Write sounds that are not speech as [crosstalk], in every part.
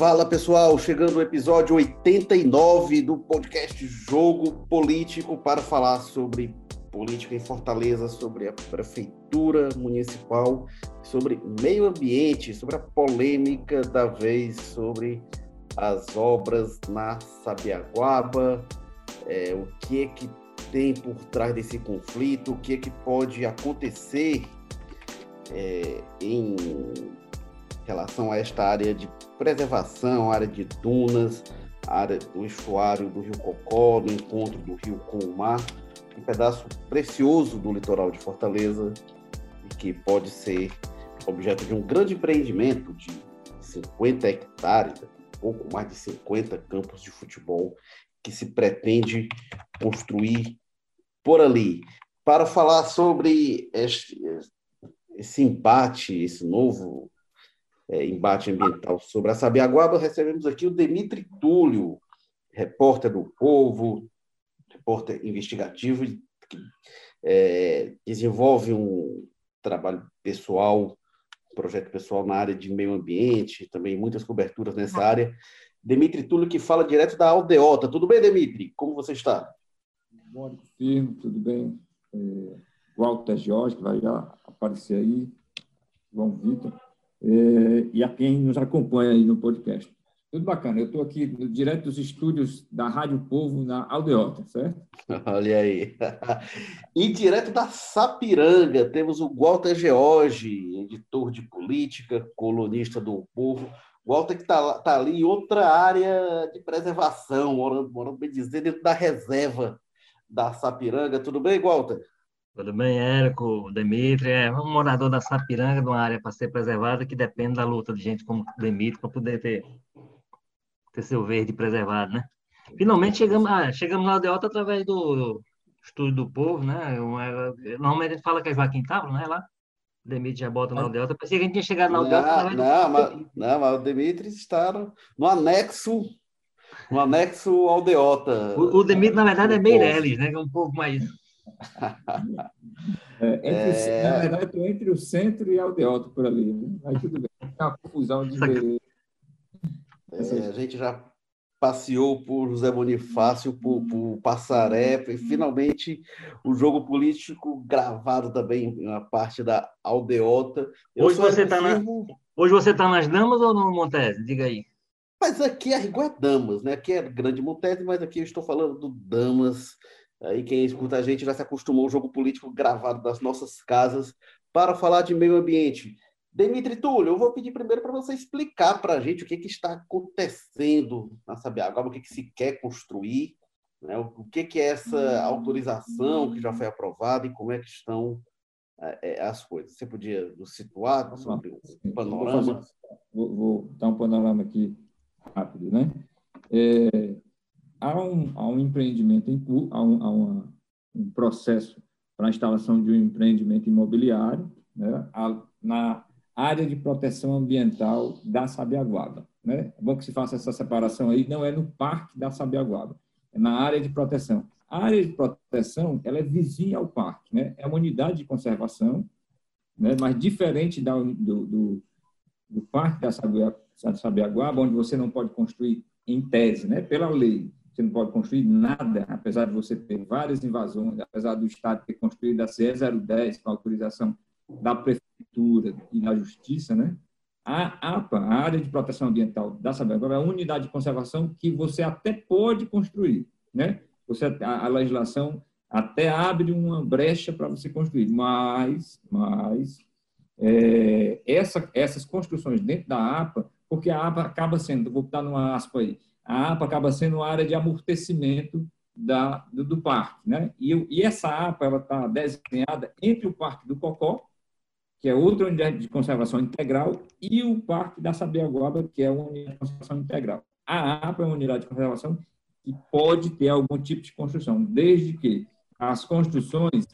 Fala pessoal, chegando o episódio 89 do podcast Jogo Político para falar sobre política em Fortaleza, sobre a prefeitura municipal, sobre meio ambiente, sobre a polêmica da vez sobre as obras na Sabiaguaba, é, o que é que tem por trás desse conflito, o que é que pode acontecer é, em relação a esta área de preservação, área de dunas, área do estuário do Rio Cocó, do encontro do rio com o mar, um pedaço precioso do litoral de Fortaleza e que pode ser objeto de um grande empreendimento de 50 hectares, pouco mais de 50 campos de futebol que se pretende construir por ali. Para falar sobre este, esse embate, esse novo é, embate ambiental sobre a Sabiaguaba, recebemos aqui o Demitri Túlio, repórter do Povo, repórter investigativo, que é, desenvolve um trabalho pessoal, um projeto pessoal na área de meio ambiente, também muitas coberturas nessa área. Demitri Túlio, que fala direto da Aldeota. Tudo bem, Demitri? Como você está? Bom, firme, tudo bem. É, Walter Jorge, que vai já aparecer aí, João Vitor, e a quem nos acompanha aí no podcast. Tudo bacana. Eu estou aqui direto dos estúdios da Rádio Povo, na Aldeota, certo? [laughs] Olha aí. E direto da Sapiranga, temos o Walter George, editor de política, colunista do Povo. Walter que está tá ali em outra área de preservação, morando, morando bem dizer, dentro da reserva da Sapiranga. Tudo bem, Walter? Tudo bem, Érico, Demitri, é um morador da Sapiranga, de uma área para ser preservada, que depende da luta de gente como Demitri para poder ter ter seu verde preservado, né? Finalmente chegamos, ah, chegamos na aldeota através do Estúdio do Povo, né? Normalmente a gente fala que é Joaquim Tábua, né? Lá. O Demitri já bota na aldeota. Pensei que a gente tinha chegado na aldeota. Não, não, mas, não, mas o Demitri está no anexo, no anexo aldeota. O, o Demitri, na verdade, é Meireles, né? Que é um pouco mais. É, entre, é... Na verdade, entre o centro e a aldeota por ali. Né? Mas tudo bem. É uma confusão de. É, a gente já passeou por José Bonifácio, por, por Passaré, e finalmente o jogo político gravado também na parte da aldeota. hoje você está na... hoje você tá nas Damas ou no Montese? Diga aí. Mas aqui a Rigor é Damas, né? Aqui é Grande Montese, mas aqui eu estou falando do Damas. Aí quem escuta a gente já se acostumou ao jogo político gravado das nossas casas para falar de meio ambiente. Demitri Túlio, eu vou pedir primeiro para você explicar para a gente o que, que está acontecendo na Sabiaguaba, o que, que se quer construir, né? o que, que é essa autorização que já foi aprovada e como é que estão é, as coisas. Você podia nos situar sobre o panorama? Vou, vou, dar um panorama aqui rápido. Né? É, há, um, há um empreendimento, em, há, um, há uma, um processo para a instalação de um empreendimento imobiliário né? na área de proteção ambiental da Sabiaguaba. Né? É bom que se faça essa separação aí, não é no parque da Sabiaguaba, é na área de proteção. A área de proteção ela é vizinha ao parque, né? é uma unidade de conservação, né? mas diferente da, do, do, do parque da Sabiaguaba, onde você não pode construir em tese, né? pela lei, você não pode construir nada, apesar de você ter várias invasões, apesar do Estado ter construído a CE 010 com autorização da Prefeitura e da Justiça, né? A APA, a Área de Proteção Ambiental da Sabiaguaba, é a unidade de conservação que você até pode construir, né? Você, a, a legislação até abre uma brecha para você construir, mas, mas é, essa, essas construções dentro da APA, porque a APA acaba sendo, vou dar numa aspa aí, a APA acaba sendo uma área de amortecimento da, do, do parque, né? E, e essa APA está desenhada entre o Parque do Cocó que é outra unidade de conservação integral, e o Parque da Sabiaguaba, que é uma unidade de conservação integral. A APA é uma unidade de conservação que pode ter algum tipo de construção, desde que as construções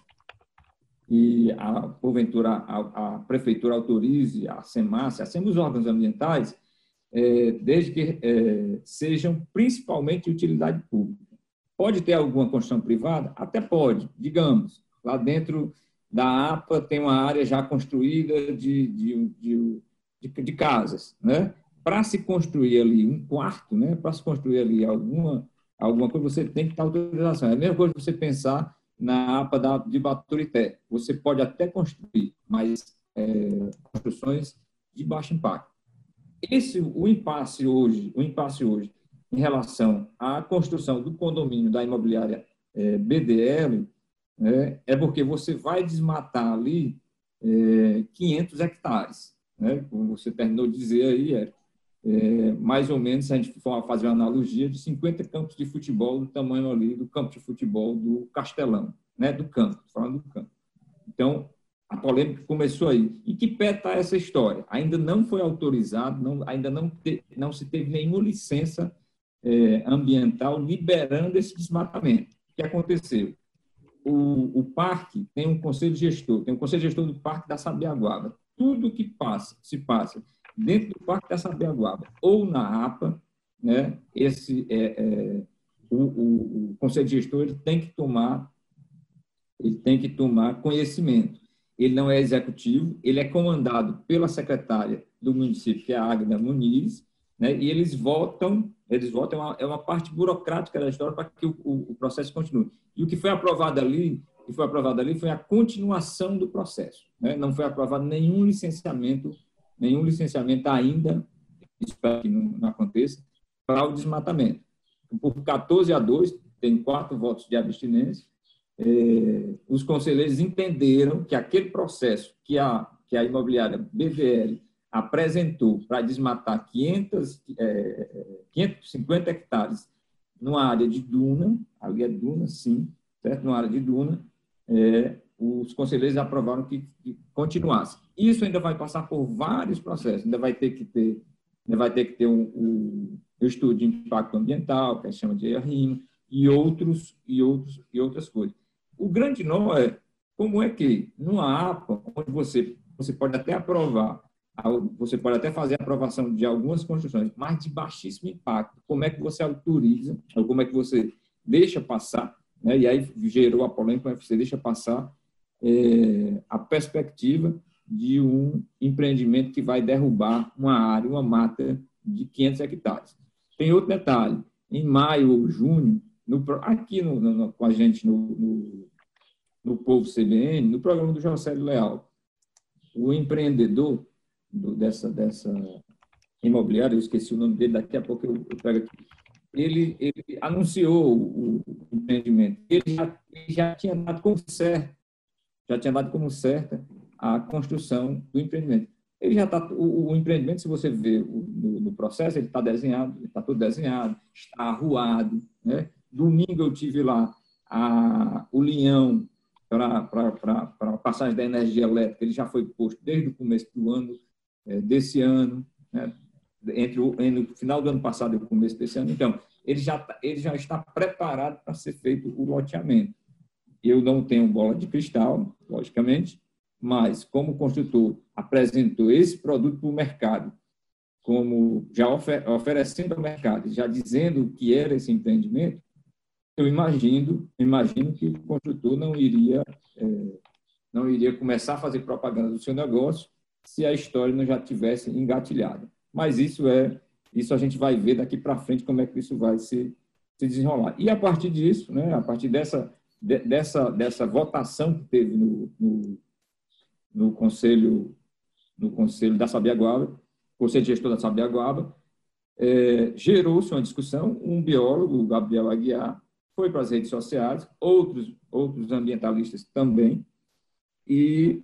e, a, porventura, a, a prefeitura autorize, a SEMAS, a SEMAS, os órgãos ambientais, é, desde que é, sejam principalmente de utilidade pública. Pode ter alguma construção privada? Até pode, digamos, lá dentro da APA tem uma área já construída de, de, de, de, de casas, né? para se construir ali um quarto, né, para se construir ali alguma, alguma coisa, você tem que ter autorização. É a mesma coisa você pensar na APA da, de Baturité. Você pode até construir, mas é, construções de baixo impacto. Esse, o impasse hoje, o impasse hoje em relação à construção do condomínio da imobiliária é, BDL é, é porque você vai desmatar ali é, 500 hectares, né? como você terminou de dizer aí, é, é, mais ou menos, se a gente for fazer uma analogia, de 50 campos de futebol do tamanho ali do campo de futebol do Castelão, né? do campo, falando do campo. Então, a polêmica começou aí. E que pé está essa história? Ainda não foi autorizado, não, ainda não, te, não se teve nenhuma licença é, ambiental liberando esse desmatamento. O que aconteceu? O, o, parque tem um conselho gestor, tem um conselho gestor do Parque da Sabiaguaba. Tudo que passa, se passa dentro do Parque da Sabiaguaba ou na APA, né, esse, é, é o, o, o conselho gestor ele tem que tomar ele tem que tomar conhecimento. Ele não é executivo, ele é comandado pela secretária do município, que é a Agda Muniz, né? e eles votam, eles votam, é uma, é uma parte burocrática da história para que o, o, o, processo continue. E o que foi aprovado ali, que foi aprovado ali foi a continuação do processo. Né? Não foi aprovado nenhum licenciamento, nenhum licenciamento ainda, espero que não, não aconteça, para o desmatamento. Por 14 a 2, tem quatro votos de abstinência, eh, os conselheiros entenderam que aquele processo que a, que a imobiliária BVL apresentou para desmatar 500, é, 550 hectares numa área de duna, ali é duna, sim, certo? Numa área de duna, é, os conselheiros aprovaram que, que, continuasse. Isso ainda vai passar por vários processos, ainda vai ter que ter, ainda vai ter que ter um, um, um estudo de impacto ambiental, que a gente chama de ERIM, e outros e outros e outras coisas. O grande nó é como é que numa APA, onde você você pode até aprovar você pode até fazer a aprovação de algumas construções, mas de baixíssimo impacto. Como é que você autoriza, ou como é que você deixa passar, né? e aí gerou a polêmica, você deixa passar é, a perspectiva de um empreendimento que vai derrubar uma área, uma mata de 500 hectares. Tem outro detalhe, em maio ou junho, no, aqui no, no, com a gente no, no, Povo CBN, no programa do José Leal, o empreendedor do, dessa, dessa imobiliária, eu esqueci o nome dele, daqui a pouco eu, eu pego aqui. Ele, ele anunciou o, o empreendimento. Ele já, ele já tinha dado como certo, já tinha dado como certa a construção do empreendimento. Ele já está o, o, empreendimento, se você ver no, no processo, ele está desenhado, está todo desenhado, está arruado. Né? Domingo eu tive lá a, o Leão para a passagem da energia elétrica, ele já foi posto desde o começo do ano é, desse ano, né? entre, o, entre o final do ano passado e o começo desse ano. Então, ele já, tá, ele já está preparado para ser feito o loteamento. Eu não tenho bola de cristal, logicamente, mas como o construtor apresentou esse produto para o mercado, como já ofer oferecendo ao mercado, já dizendo o que era esse empreendimento, eu imagino, imagino que o construtor não iria, é, não iria começar a fazer propaganda do seu negócio se a história não já tivesse engatilhado. Mas isso é, isso a gente vai ver daqui para frente como é que isso vai se, se desenrolar. E a partir disso, né, a partir dessa, de, dessa, dessa votação que teve no, no, no conselho no conselho da Sabiaguaba, conselho gestor da Sabiaguaba, é, gerou-se uma discussão. Um biólogo, o Gabriel Aguiar, foi para as redes sociais, outros outros ambientalistas também, e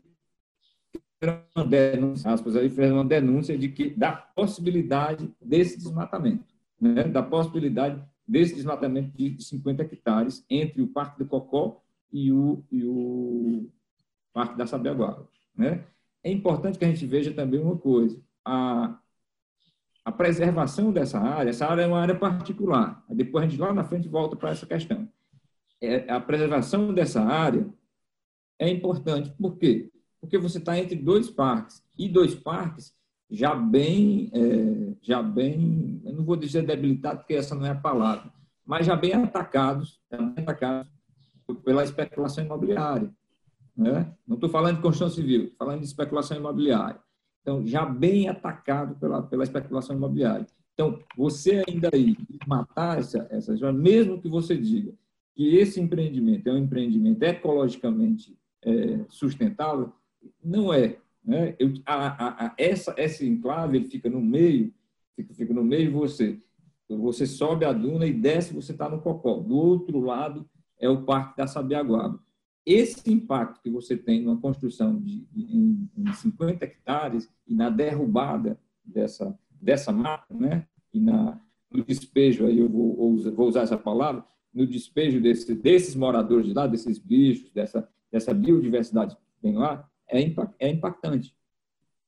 uma denúncia, aspas, aí, fez uma denúncia de que da possibilidade desse desmatamento, né? da possibilidade desse desmatamento de 50 hectares entre o Parque do Cocó e o, e o Parque da Sabiaguaba. Né? É importante que a gente veja também uma coisa, a, a preservação dessa área, essa área é uma área particular, depois a gente lá na frente volta para essa questão. É, a preservação dessa área é importante, por quê? porque você está entre dois parques e dois parques já bem, é, já bem, eu não vou dizer debilitados, porque essa não é a palavra, mas já bem atacados, já bem atacados pela especulação imobiliária. Né? Não estou falando de construção civil, falando de especulação imobiliária. Então, já bem atacado pela, pela especulação imobiliária. Então, você ainda aí matar essa, essa mesmo que você diga que esse empreendimento é um empreendimento ecologicamente é, sustentável, não é. Né? Eu, a, a, essa, essa enclave ele fica no meio, fica, fica no meio de você. Você sobe a duna e desce, você está no Cocó. Do outro lado é o Parque da Sabiaguaba. Esse impacto que você tem na construção de, em, em 50 hectares e na derrubada dessa, dessa mata, né? e na, no despejo, aí eu vou, vou usar essa palavra, no despejo desse, desses moradores de lá, desses bichos, dessa, dessa biodiversidade que tem lá, é, é impactante.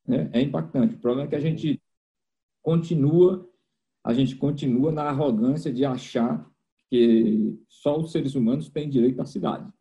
Né? É impactante. O problema é que a gente continua, a gente continua na arrogância de achar que só os seres humanos têm direito à cidade.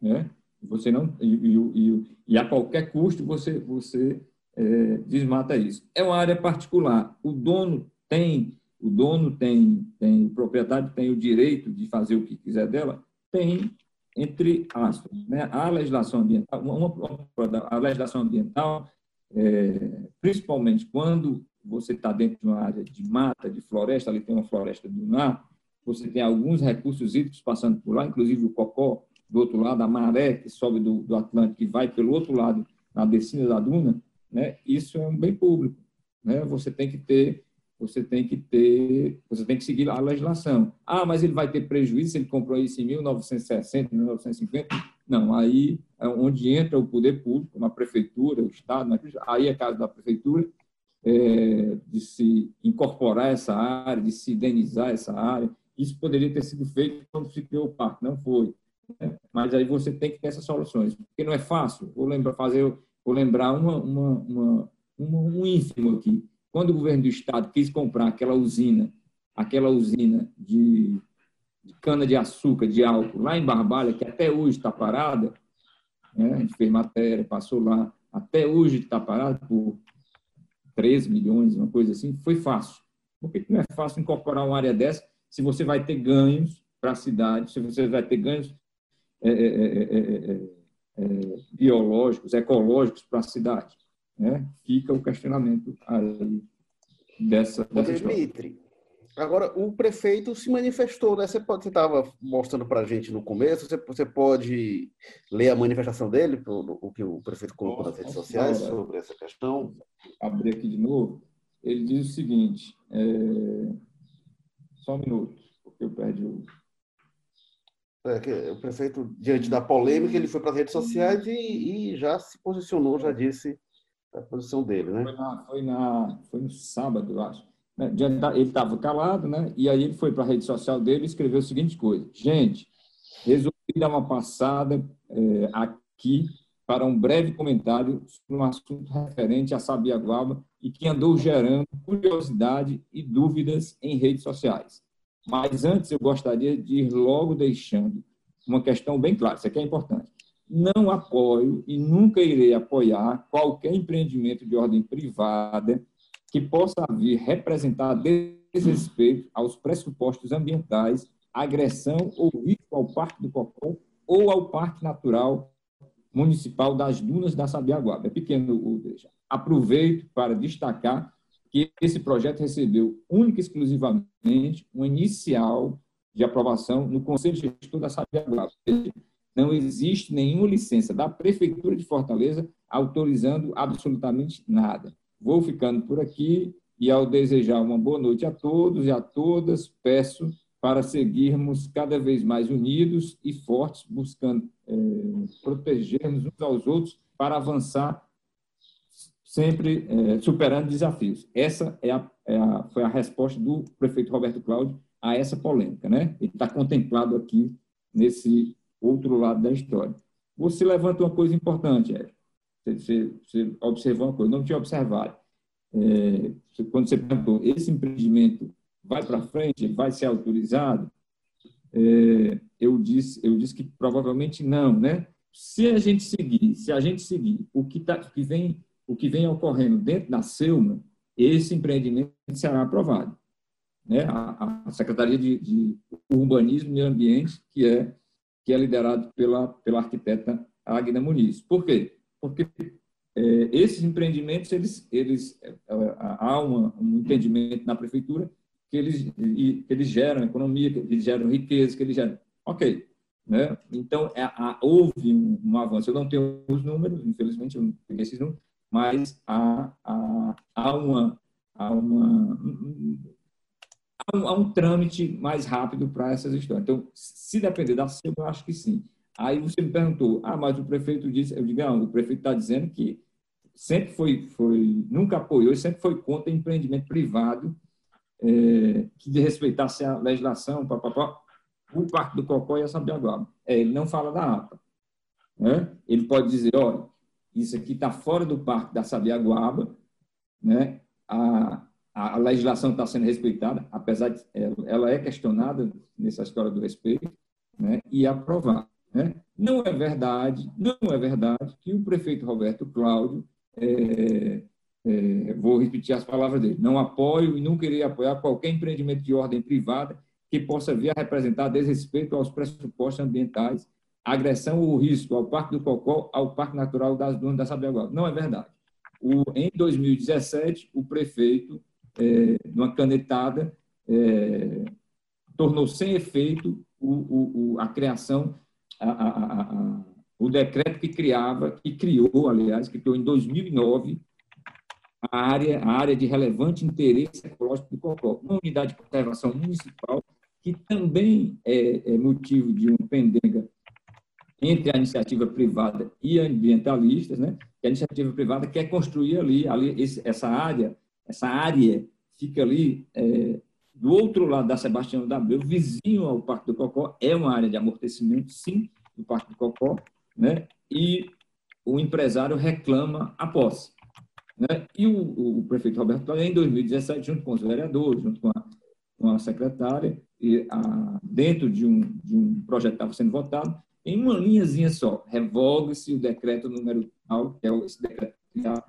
Né? Você não e, e, e, a qualquer custo você você é, desmata isso. É uma área particular. O dono tem o dono tem tem o proprietário tem o direito de fazer o que quiser dela. Tem entre aspas, né? A legislação ambiental, uma, uma, a legislação ambiental, é, principalmente quando você está dentro de uma área de mata, de floresta, ali tem uma floresta dunar, você tem alguns recursos hídricos passando por lá, inclusive o cocó, do outro lado, a maré que sobe do, do Atlântico e vai pelo outro lado, na descida da duna, né? isso é um bem público. Né? Você tem que ter você tem que ter, você tem que seguir a legislação. Ah, mas ele vai ter prejuízo se ele comprou isso em 1960, 1950? Não, aí é onde entra o poder público, na prefeitura, o Estado, aí é caso da prefeitura, é, de se incorporar essa área, de se indenizar essa área. Isso poderia ter sido feito quando se criou o parque, não foi. Né? Mas aí você tem que ter essas soluções, porque não é fácil. Vou lembrar, fazer, vou lembrar uma, uma, uma, uma um ínfimo aqui quando o governo do estado quis comprar aquela usina, aquela usina de, de cana-de-açúcar, de álcool, lá em Barbalha, que até hoje está parada, né? a gente fez matéria, passou lá, até hoje está parada por 13 milhões, uma coisa assim, foi fácil. Não é fácil incorporar uma área dessa se você vai ter ganhos para a cidade, se você vai ter ganhos é, é, é, biológicos, ecológicos para a cidade? Né? Fica o questionamento aí dessa, dessa Dimitri, agora o prefeito se manifestou, né? Você estava mostrando para a gente no começo, você, você pode ler a manifestação dele, o, o que o prefeito colocou nas redes sociais sobre essa questão? Abrir aqui de novo. Ele diz o seguinte, é... só um minuto, porque eu perdi o... É, o prefeito, diante da polêmica, ele foi para as redes sociais e, e já se posicionou, já disse a posição dele, né? Foi, na, foi, na, foi no sábado, eu acho. Né, ele estava calado, né? E aí ele foi para a rede social dele e escreveu a seguinte coisa: Gente, resolvi dar uma passada é, aqui para um breve comentário sobre um assunto referente a Sabiaguaba e que andou gerando curiosidade e dúvidas em redes sociais. Mas antes eu gostaria de ir logo deixando uma questão bem clara, isso aqui é importante não apoio e nunca irei apoiar qualquer empreendimento de ordem privada que possa vir representar desrespeito aos pressupostos ambientais, agressão ou risco ao Parque do Cocó ou ao Parque Natural Municipal das Dunas da Sabiaguaba. É pequeno o. Aproveito para destacar que esse projeto recebeu única e exclusivamente uma inicial de aprovação no Conselho Gestor da Sabiaguaba não existe nenhuma licença da Prefeitura de Fortaleza autorizando absolutamente nada. Vou ficando por aqui e, ao desejar uma boa noite a todos e a todas, peço para seguirmos cada vez mais unidos e fortes, buscando é, protegermos uns aos outros para avançar sempre é, superando desafios. Essa é a, é a, foi a resposta do prefeito Roberto Cláudio a essa polêmica. Né? Ele está contemplado aqui nesse outro lado da história. Você levanta uma coisa importante, é, você, você observou uma coisa, não tinha observado. É, quando você perguntou, esse empreendimento vai para frente, vai ser autorizado? É, eu disse, eu disse que provavelmente não, né? Se a gente seguir, se a gente seguir o que tá, que vem, o que vem ocorrendo dentro da Selma, esse empreendimento será aprovado, né? A, a Secretaria de, de Urbanismo e Ambiente, que é que é liderado pela, pela arquiteta Agna Muniz. Por quê? Porque é, esses empreendimentos, eles, eles, é, há uma, um entendimento na prefeitura que eles, que eles geram economia, que eles geram riqueza, que eles geram. Ok. Né? Então, é, houve um, um, avanço. Eu não tenho os números, infelizmente, eu não tenho esses números, mas há, há, há, uma, há, uma, há, um, há um trâmite mais rápido para essas histórias. Então, se depender da SEMA, eu acho que sim. Aí você me perguntou, ah, mas o prefeito disse, eu digo, não, o prefeito está dizendo que sempre foi, foi, nunca apoiou sempre foi contra empreendimento privado é, que desrespeitasse a legislação, papapá, o Parque do Cocó e a Sabiaguaba. É, ele não fala da APA. Né? Ele pode dizer, olha, isso aqui está fora do Parque da Sabiaguaba, né? a, a, legislação está sendo respeitada, apesar de ela é questionada nessa história do respeito, né? e aprovar. Né? Não é verdade, não é verdade que o prefeito Roberto Cláudio é, é, vou repetir as palavras dele, não apoio e não queria apoiar qualquer empreendimento de ordem privada que possa vir a representar desrespeito aos pressupostos ambientais, agressão ou risco ao Parque do Cocó, ao Parque Natural das Dunas da Sabiaguá. Não é verdade. O, em 2017, o prefeito, é, numa canetada, é, tornou sem efeito o, o, a criação, a, a, a, o decreto que criava, que criou, aliás, que criou em 2009, a área, a área de relevante interesse ecológico do Cocó, uma unidade de conservação municipal que também é, é motivo de um pendenga entre a iniciativa privada e ambientalistas, né? Que a iniciativa privada quer construir ali, ali esse, essa área, essa área fica ali é, do outro lado da Sebastião da Abreu, vizinho ao Parque do Cocó, é uma área de amortecimento, sim, do Parque do Cocó, né? E o empresário reclama a posse. Né? E o, o prefeito Roberto Cláudio, em 2017, junto com os vereadores, junto com a, com a secretária, e a, dentro de um, de um projeto que estava sendo votado, em uma linhazinha só, revogue-se o decreto número tal, que é esse decreto que é a,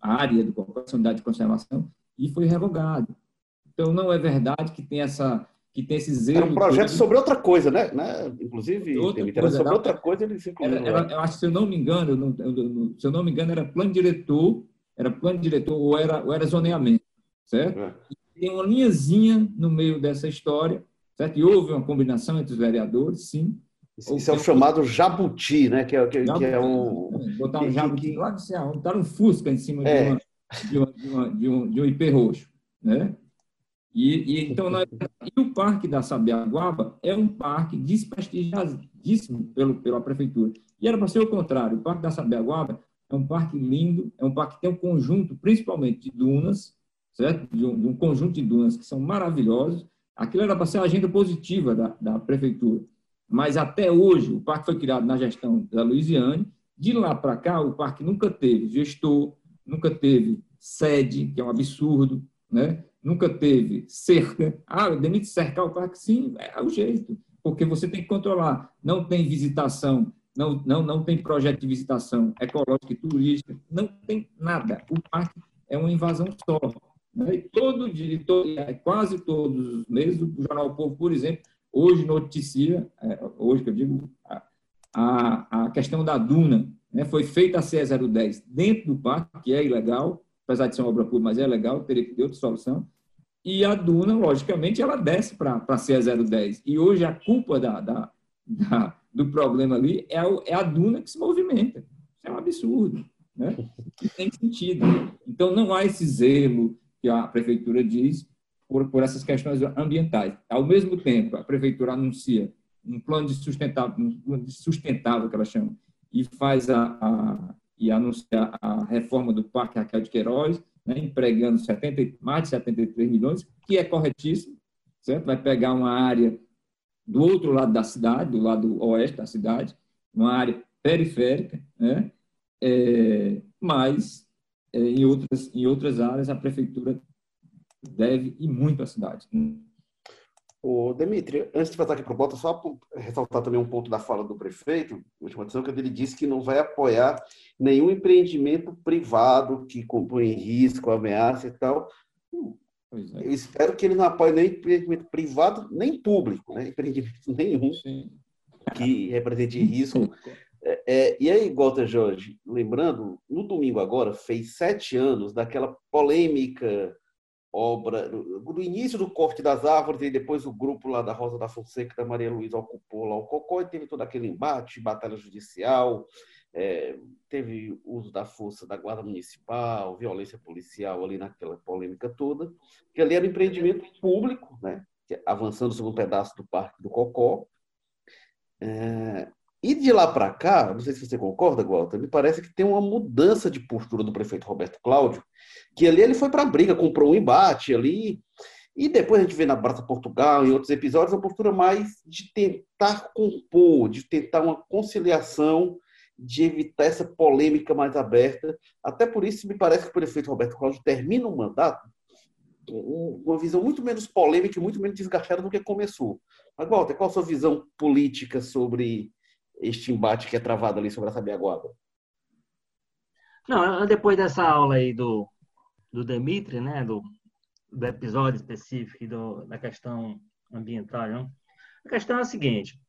a área do Corporação Unidade de Conservação, e foi revogado. Então, não é verdade que tem essa que tem esse zelo. Era um projeto todo. sobre outra coisa, né? né? Inclusive, outra era coisa, sobre outra coisa, era, era, Eu acho que, se eu não me engano, não, eu, se eu não me engano, era plano diretor, era plano diretor ou era, ou era zoneamento, certo? É. tem uma linhazinha no meio dessa história, certo? E houve uma combinação entre os vereadores, sim. Isso é o chamado jabuti, né? Que é, que, jabuti, que é um... Botar um jabuti que... lá, não sei aonde, botar um fusca em cima é. de, uma, de, uma, de, uma, de, um, de um IP roxo, né? E, e então, nós, e o Parque da Sabiaguaba é um parque desprestigiadíssimo pelo, pela prefeitura. E era para ser o contrário. O Parque da Sabiaguaba é um parque lindo, é um parque que tem um conjunto, principalmente de dunas, certo? De um, de um conjunto de dunas que são maravilhosos. Aquilo era para ser a agenda positiva da, da prefeitura. Mas até hoje, o parque foi criado na gestão da Luiziane. De lá para cá, o parque nunca teve gestor, nunca teve sede, que é um absurdo, né? nunca teve cerca. Ah, demite cercar o parque? Sim, é o jeito, porque você tem que controlar. Não tem visitação, não, não, não tem projeto de visitação ecológica e turística, não tem nada. O parque é uma invasão só. Né? E todo dia, quase todos os meses, o Jornal o Povo, por exemplo, hoje noticia, é, hoje que eu digo, a, a, a questão da duna, né? foi feita a CE 010 dentro do parque, que é ilegal, apesar de ser uma obra pública, mas é legal, teria que ter outra solução. E a Duna, logicamente, ela desce para a CE 010. E hoje a culpa da, da, da, do problema ali é, o, é a Duna que se movimenta. Isso é um absurdo. Né? E tem sentido. Então, não há esse zelo que a prefeitura diz por, por essas questões ambientais. Ao mesmo tempo, a prefeitura anuncia um plano de sustentável, um plano de sustentável que ela chama, e faz a, a e anunciar a reforma do Parque Raquel de Queiroz, né, empregando 70, mais de 73 milhões, que é corretíssimo, certo? Vai pegar uma área do outro lado da cidade, do lado oeste da cidade, uma área periférica, né? É, mas em, outras, em outras áreas a prefeitura deve ir muito à cidade. O Demitri, antes de passar aqui para o Bota, só ressaltar também um ponto da fala do prefeito, última decisão, que ele disse que não vai apoiar nenhum empreendimento privado que compõe risco, ameaça e tal. É. Eu espero que ele não apoie nem empreendimento privado, nem público, né? empreendimento nenhum Sim. que represente risco É, é, e aí, Walter Jorge, lembrando, no domingo agora fez sete anos daquela polêmica obra, do início do corte das árvores e depois o grupo lá da Rosa da Fonseca, da Maria Luísa ocupou lá o Cocó e teve todo aquele embate, batalha judicial, é, teve uso da força da Guarda Municipal, violência policial ali naquela polêmica toda, que ali era um empreendimento público, né, avançando sobre um pedaço do Parque do Cocó. É, e de lá para cá, não sei se você concorda, Walter, me parece que tem uma mudança de postura do prefeito Roberto Cláudio, que ali ele foi para a briga, comprou um embate ali, e depois a gente vê na Praça Portugal, em outros episódios, a postura mais de tentar compor, de tentar uma conciliação, de evitar essa polêmica mais aberta. Até por isso, me parece que o prefeito Roberto Cláudio termina o mandato com uma visão muito menos polêmica e muito menos desgastada do que começou. Mas, Walter, qual a sua visão política sobre este embate que é travado ali sobre a Sabiaguaba? Não, depois dessa aula aí do, do Demitri, né, do, do episódio específico do, da questão ambiental, não? a questão é a seguinte.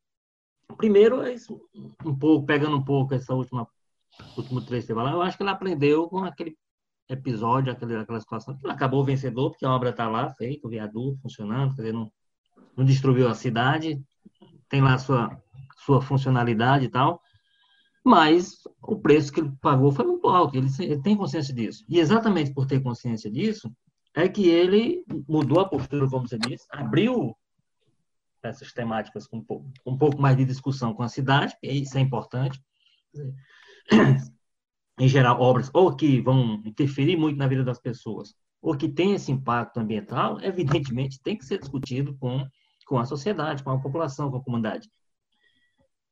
Primeiro, é um pouco, pegando um pouco essa última último trecho que eu acho que ela aprendeu com aquele episódio, aquele, aquela situação. Ela acabou vencedor, porque a obra está lá, feita, o viaduto funcionando, quer dizer, não, não destruiu a cidade, tem lá a sua, sua funcionalidade e tal, mas o preço que ele pagou foi muito alto, ele, tem consciência disso. E exatamente por ter consciência disso, é que ele mudou a postura, como você disse, abriu essas temáticas com um pouco, um pouco mais de discussão com a cidade, e isso é importante. Em geral, obras ou que vão interferir muito na vida das pessoas, ou que tem esse impacto ambiental, evidentemente tem que ser discutido com, com a sociedade, com a população, com a comunidade.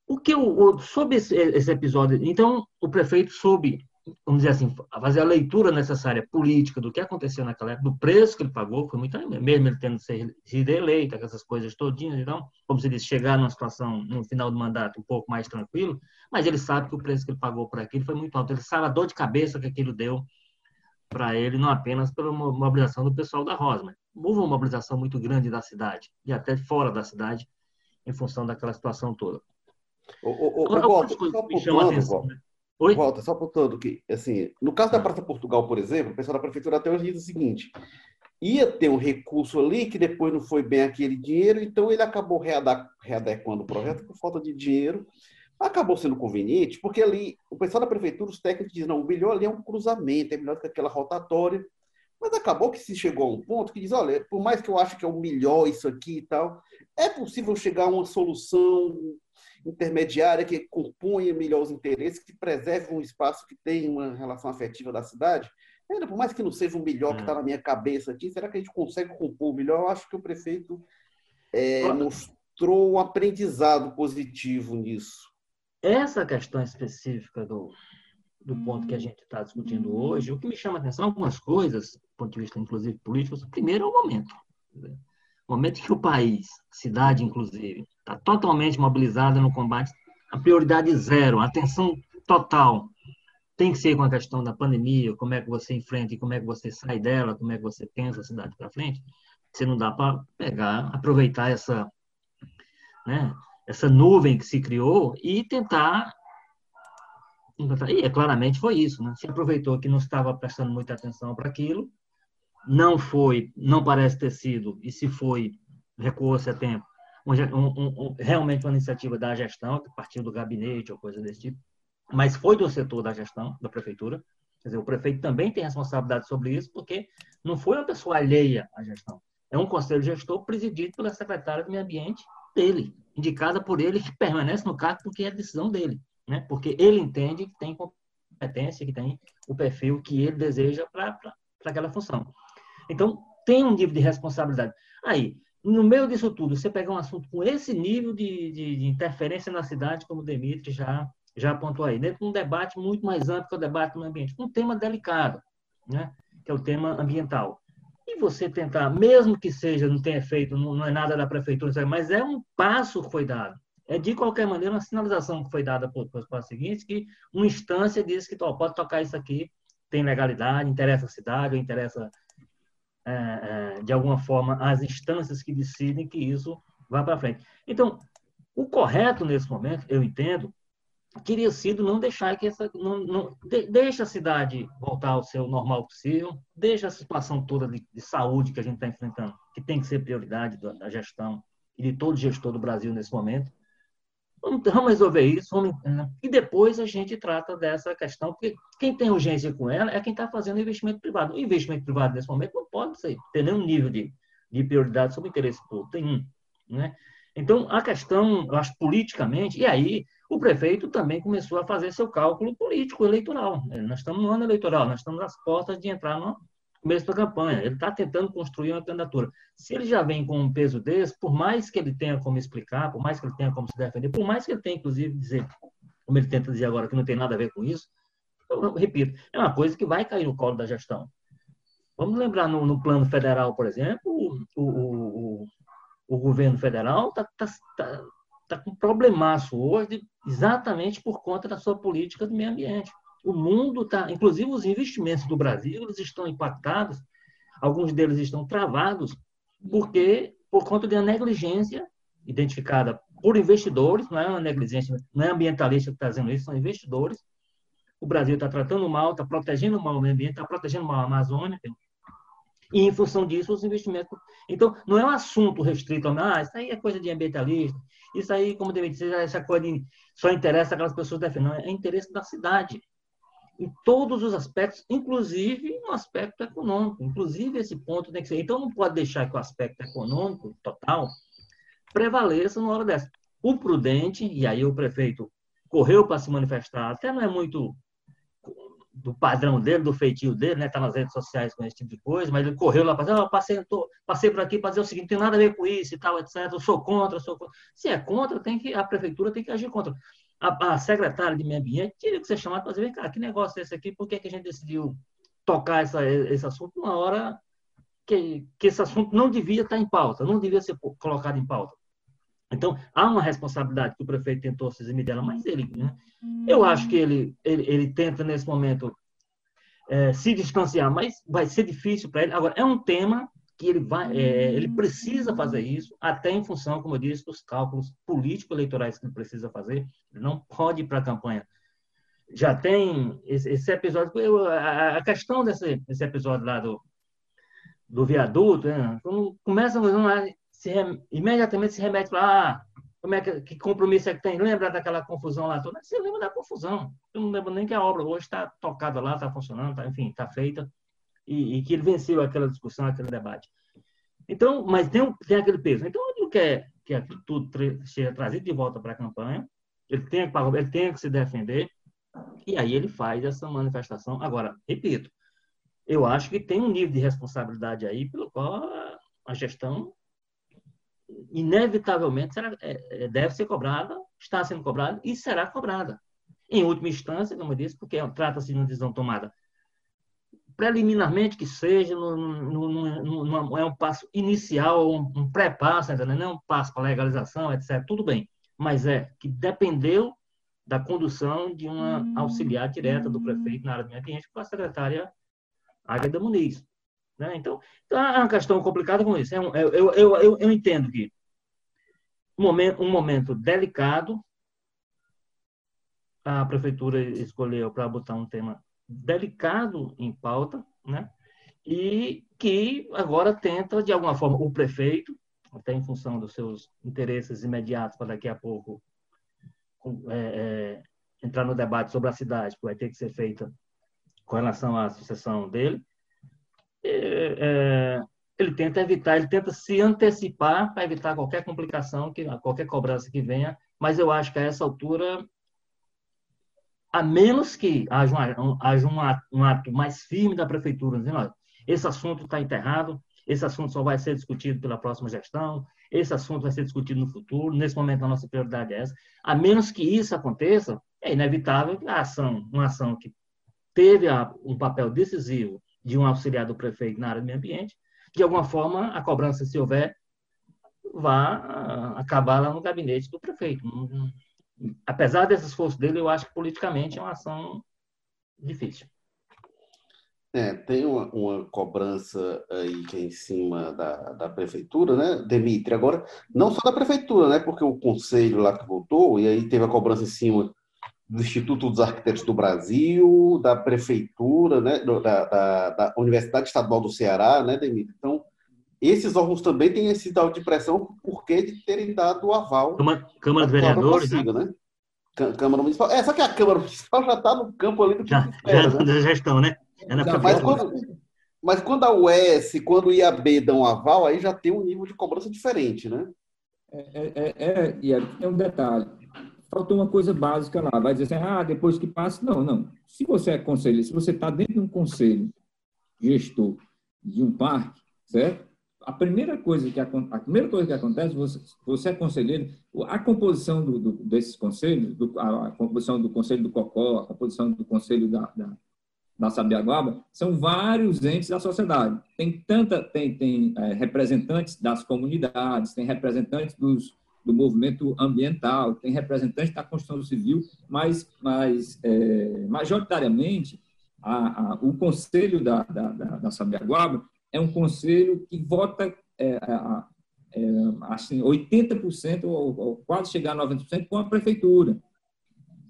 O que eu, sobre esse, esse episódio, então o prefeito soube, vamos dizer assim, fazer a leitura necessária política do que aconteceu naquela época, do preço que ele pagou, foi muito mesmo ele tendo sido eleito, essas coisas todinhas, então, como se diz, chegar numa situação no final do mandato um pouco mais tranquilo, mas ele sabe que o preço que ele pagou por aquilo foi muito alto, ele sabe a dor de cabeça que aquilo deu para ele, não apenas pela mobilização do pessoal da Rosma. Houve uma mobilização muito grande da cidade e até fora da cidade em função daquela situação toda. O, o, o, Walter, só pontuando, Walter, Oi? Walter, só apontando que, assim, no caso da. Praça Portugal, por exemplo, o pessoal da prefeitura até hoje diz o seguinte, ia ter um recurso ali que depois não foi bem aquele dinheiro, então ele acabou readequando o projeto por falta de dinheiro, acabou sendo conveniente, porque ali o pessoal da prefeitura, os técnicos dizem, não, o melhor ali é um cruzamento, é melhor do que aquela rotatória, mas acabou que se chegou a um ponto que diz, olha, por mais que eu acho que é o melhor isso aqui e tal, é possível chegar a uma solução intermediária que compunha melhor os interesses, que preserve um espaço que tem uma relação afetiva da cidade. Ainda por mais que não seja o melhor que está na minha cabeça aqui, será que a gente consegue compor o melhor? Eu acho que o prefeito é, mostrou um aprendizado positivo nisso. Essa questão específica do, do ponto que a gente está discutindo hoje, o que me chama a atenção, algumas coisas, do ponto de vista, inclusive, político, primeiro é o momento. O momento que o país, cidade, inclusive, está totalmente mobilizada no combate, a prioridade zero, a atenção total tem que ser com a questão da pandemia, como é que você enfrenta e como é que você sai dela, como é que você pensa a cidade para frente. Você não dá para pegar, aproveitar essa, né, essa nuvem que se criou e tentar e é, claramente foi isso, né? Se aproveitou que não estava prestando muita atenção para aquilo, não foi, não parece ter sido, e se foi, recuou-se a tempo, um, um, realmente uma iniciativa da gestão, que partiu do gabinete ou coisa desse tipo, mas foi do setor da gestão, da prefeitura. Quer dizer, o prefeito também tem responsabilidade sobre isso, porque não foi uma pessoa alheia à gestão. É um conselho gestor presidido pela secretária do Meio Ambiente dele, indicada por ele, que permanece no cargo porque é decisão dele, né? porque ele entende que tem competência, que tem o perfil que ele deseja para aquela função. Então, tem um nível de responsabilidade. Aí, no meio disso tudo, você pegar um assunto com esse nível de, de, de interferência na cidade, como o Demitri já, já apontou aí, dentro de um debate muito mais amplo que o debate do ambiente, um tema delicado, né? que é o tema ambiental. E você tentar, mesmo que seja, não tenha feito, não, não é nada da prefeitura, mas é um passo que foi dado. É, de qualquer maneira, uma sinalização que foi dada para os passos seguintes, que uma instância diz que pode tocar isso aqui, tem legalidade, interessa a cidade, ou interessa é, é, de alguma forma, as instâncias que decidem que isso vá para frente. Então, o correto nesse momento, eu entendo, teria sido não deixar que essa. Não, não, de, deixa a cidade voltar ao seu normal possível, deixa a situação toda de, de saúde que a gente está enfrentando, que tem que ser prioridade da, da, gestão e de todo gestor do Brasil nesse momento. Vamos, resolver isso, vamos, né? e depois a gente trata dessa questão, porque quem tem urgência com ela é quem está fazendo investimento privado. O investimento privado nesse momento não pode ser, ter nenhum nível de, de prioridade sobre o interesse público, tem um. Né? Então, a questão, eu acho, politicamente, e aí o prefeito também começou a fazer seu cálculo político eleitoral. Nós estamos no ano eleitoral, nós estamos às portas de entrar no começo da campanha. Ele está tentando construir uma candidatura. Se ele já vem com um peso desse, por mais que ele tenha como explicar, por mais que ele tenha como se defender, por mais que ele tenha, inclusive, dizer, como ele tenta dizer agora, que não tem nada a ver com isso, eu repito, é uma coisa que vai cair no colo da gestão. Vamos lembrar no, no plano federal, por exemplo, o, o, o, o governo federal está tá, tá, tá com um problemaço hoje, exatamente por conta da sua política de meio ambiente. O mundo está, inclusive os investimentos do Brasil, eles estão impactados, alguns deles estão travados, porque por conta de uma negligência identificada por investidores, não é uma negligência, não é ambientalista que está dizendo isso, são investidores. O Brasil está tratando mal, está protegendo mal o meio ambiente, está protegendo mal a Amazônia, e, em função disso, os investimentos. Então, não é um assunto restrito ah, isso aí é coisa de ambientalista, isso aí, como deve dizer, essa coisa de, só interessa aquelas pessoas defendendo. Não, é interesse da cidade. Em todos os aspectos, inclusive no aspecto econômico. Inclusive, esse ponto tem que ser. Então, não pode deixar que o aspecto econômico total prevaleça numa hora dessa. O prudente, e aí o prefeito correu para se manifestar, até não é muito do padrão dele, do feitio dele, né? Tá nas redes sociais com esse tipo de coisa, mas ele correu lá para dizer, oh, passei, tô, passei por aqui para dizer o seguinte, não tem nada a ver com isso e tal, etc. Eu sou contra, sou contra. Se é contra, tem que a prefeitura tem que agir contra. A, a secretária de meio ambiente teria que ser chamada para dizer, vem que negócio é esse aqui? Por que, que a gente decidiu tocar essa, esse assunto numa hora que, que esse assunto não devia estar em pauta, não devia ser colocado em pauta? Então, há uma responsabilidade que o prefeito tentou se eximir dela, mas ele, né? eu acho que ele, ele, ele tenta, nesse momento, é, se distanciar, mas vai ser difícil para ele. Agora, é um tema que ele, vai, é, ele precisa fazer isso, até em função, como eu disse, dos cálculos político-eleitorais que ele precisa fazer. Ele não pode ir para a campanha. Já tem esse, esse episódio, eu, a, a, questão desse, desse episódio lá do, do viaduto, né? começa a se, imediatamente se remete para ah, como é que, que, compromisso é que tem? Lembra daquela confusão lá toda? Você lembra da confusão. Eu não lembro nem que a obra hoje está tocada lá, está funcionando, tá, enfim, está feita, e, e, que ele venceu aquela discussão, aquele debate. Então, mas tem, tem aquele peso. Então, ele quer que aquilo tudo seja trazido de volta para a campanha, ele tem, ele tem que se defender, e aí ele faz essa manifestação. Agora, repito, eu acho que tem um nível de responsabilidade aí pelo qual a gestão inevitavelmente será, é, é, deve ser cobrada, está sendo cobrada e será cobrada. Em última instância, como eu disse, porque trata-se de uma decisão tomada preliminarmente que seja, no, no, no, é um passo inicial, um, um pré-passo, não é um passo para legalização, etc. Tudo bem, mas é que dependeu da condução de uma auxiliar direta do prefeito na área do meio ambiente com a secretária Águeda Muniz. Né? Então, então, é uma questão complicada com isso. É um, eu, eu, eu, eu, entendo que um momento, um momento delicado, a prefeitura escolheu para botar um tema delicado em pauta, né? e que agora tenta, de alguma forma, o prefeito, até em função dos seus interesses imediatos para daqui a pouco é, é, entrar no debate sobre a cidade, que vai ter que ser feita com relação à sucessão dele, é, é, ele tenta evitar, ele tenta se antecipar para evitar qualquer complicação, que, qualquer cobrança que venha, mas eu acho que a essa altura, a menos que haja, um, haja um, ato, mais firme da prefeitura, dizendo, olha, esse assunto está enterrado, esse assunto só vai ser discutido pela próxima gestão, esse assunto vai ser discutido no futuro, nesse momento a nossa prioridade é essa. A menos que isso aconteça, é inevitável que a ação, uma ação que teve um papel decisivo de um auxiliar do prefeito na área do meio ambiente, de alguma forma, a cobrança, se houver, vá ah, acabar lá no gabinete do prefeito. Apesar desse esforço dele, eu acho que politicamente é uma ação difícil. É, tem uma, uma, cobrança aí que é em cima da, da prefeitura, né, Demitri? Agora, não só da prefeitura, né, porque o conselho lá que votou, e aí teve a cobrança em cima do Instituto dos Arquitetos do Brasil, da Prefeitura, né, da, da, da Universidade Estadual do Ceará, né, Demir? Então, esses órgãos também têm esse tal de pressão porque de terem dado o aval. Câmara, Câmara de Vereadores, consiga, né? Câmara Municipal. É, só que a Câmara Municipal já está no campo ali do que já, espera, já né? gestão, né? É mas, quando, mas quando a UES, quando o IAB dão aval, aí já tem um nível de cobrança diferente, né? É, é, é, é, é um detalhe. Faltou uma coisa básica lá. Vai dizer assim, ah, depois que passa. Não, não. Se você é conselheiro, se você está dentro de um conselho gestor de um parque, certo? A primeira coisa que a, primeira coisa que acontece, você, você é conselheiro, a composição do, do, desses conselhos, do, a, a, composição do conselho do Cocó, a composição do conselho da, da, da Sabiaguaba, são vários entes da sociedade. Tem tanta, tem, tem é, representantes das comunidades, tem representantes dos, do movimento ambiental, tem representantes da Constituição Civil, mas, mas é, majoritariamente a, a, o conselho da, da, da, da Sabiaguaba é um conselho que vota é, é, assim, 80% ou, ou, quase chegar a 90% com a prefeitura.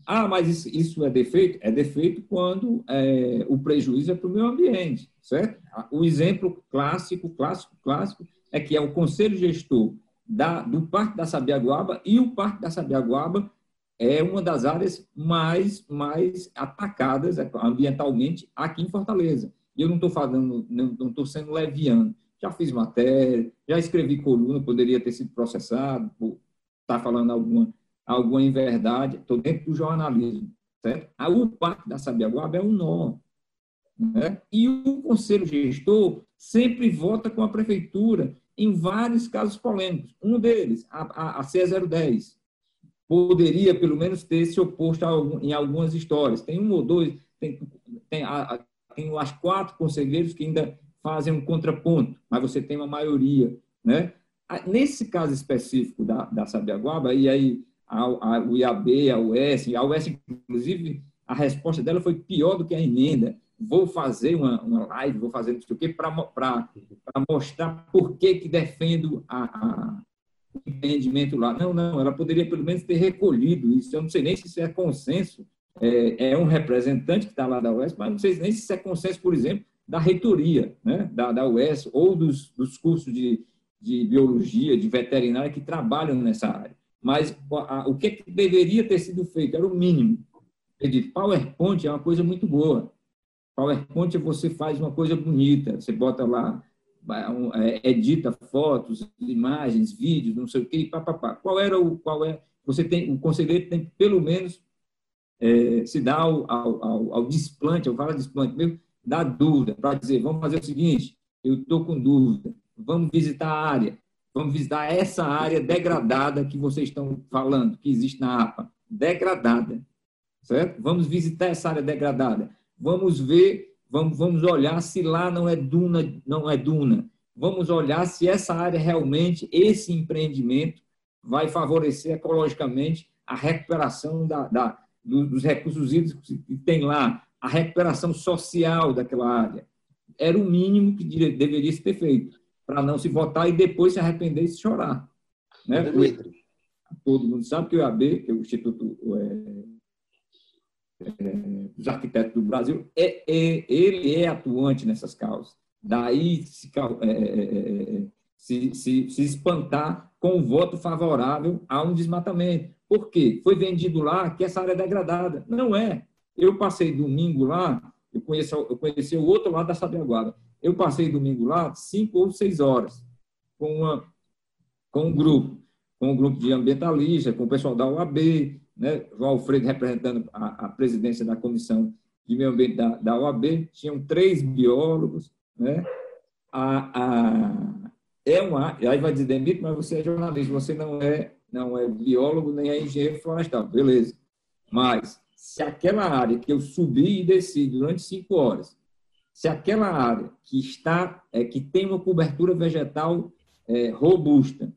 Ah, mas isso, isso, é defeito? É defeito quando é, o prejuízo é para o meio ambiente, certo? O exemplo clássico, clássico, clássico, é que é o conselho gestor da, do Parque da Sabiaguaba e o Parque da Sabiaguaba é uma das áreas mais, mais atacadas ambientalmente aqui em Fortaleza. E eu não estou falando, não estou sendo leviano. Já fiz matéria, já escrevi coluna, poderia ter sido processado por estar tá falando alguma, alguma inverdade. Estou dentro do jornalismo, certo? A parte da Sabiaguaba é um nó. Né? E o conselho gestor sempre vota com a prefeitura em vários casos polêmicos. Um deles, a, a, a C010, poderia, pelo menos, ter se oposto em algumas histórias. Tem um ou dois, tem, tem a, tem as quatro conselheiros que ainda fazem um contraponto, mas você tem uma maioria, né? Nesse caso específico da, da Sabiaguaba, e aí a, a, o IAB, a UES, a UES, inclusive, a resposta dela foi pior do que a emenda. Vou fazer uma, uma live, vou fazer não sei o quê, para mostrar por que, que defendo a, o empreendimento lá. Não, não, ela poderia pelo menos ter recolhido isso. Eu não sei nem se isso é consenso é, é um representante que está lá da UES, mas não sei nem se isso é consenso, por exemplo, da reitoria né, da, da UES ou dos, dos cursos de, de biologia, de veterinária que trabalham nessa área. Mas a, o que, que deveria ter sido feito era o mínimo. Acredito, PowerPoint é uma coisa muito boa. PowerPoint você faz uma coisa bonita, você bota lá, é, edita fotos, imagens, vídeos, não sei o quê, pá, pá, pá. Qual era o qual é? Você tem o conselheiro tem pelo menos é, se dá ao, ao, ao, desplante, ao fala desplante mesmo, dá dúvida, para dizer, vamos fazer o seguinte, eu estou com dúvida, vamos visitar a área, vamos visitar essa área degradada que vocês estão falando, que existe na APA, degradada, certo? Vamos visitar essa área degradada, vamos ver, vamos, vamos olhar se lá não é duna, não é duna, vamos olhar se essa área realmente, esse empreendimento, vai favorecer ecologicamente a recuperação da, da dos recursos hídricos que tem lá, a recuperação social daquela área. Era o mínimo que deveria se ter feito, para não se votar e depois se arrepender e se chorar. Né? Todo mundo sabe que o IAB, que é o Instituto é, é, dos Arquitetos do Brasil, é, é, ele é atuante nessas causas. Daí se, é, é, é, se, se, se espantar com o voto favorável a um desmatamento. Por quê? Foi vendido lá que essa área é degradada. Não é. Eu passei domingo lá, eu conheci, eu conheci o outro lado da Sabiaguaba. Eu passei domingo lá cinco ou seis horas com, uma, com um grupo, com um grupo de ambientalistas, com o pessoal da UAB, né? João Alfredo representando a, a presidência da comissão de meio ambiente da, da UAB, tinham três biólogos, né? A, a, é uma, aí vai dizer, Demito, mas você é jornalista, você não é não é biólogo nem é engenheiro florestal, beleza. Mas se aquela área que eu subi e desci durante cinco horas, se aquela área que está, é, que tem uma cobertura vegetal é, robusta,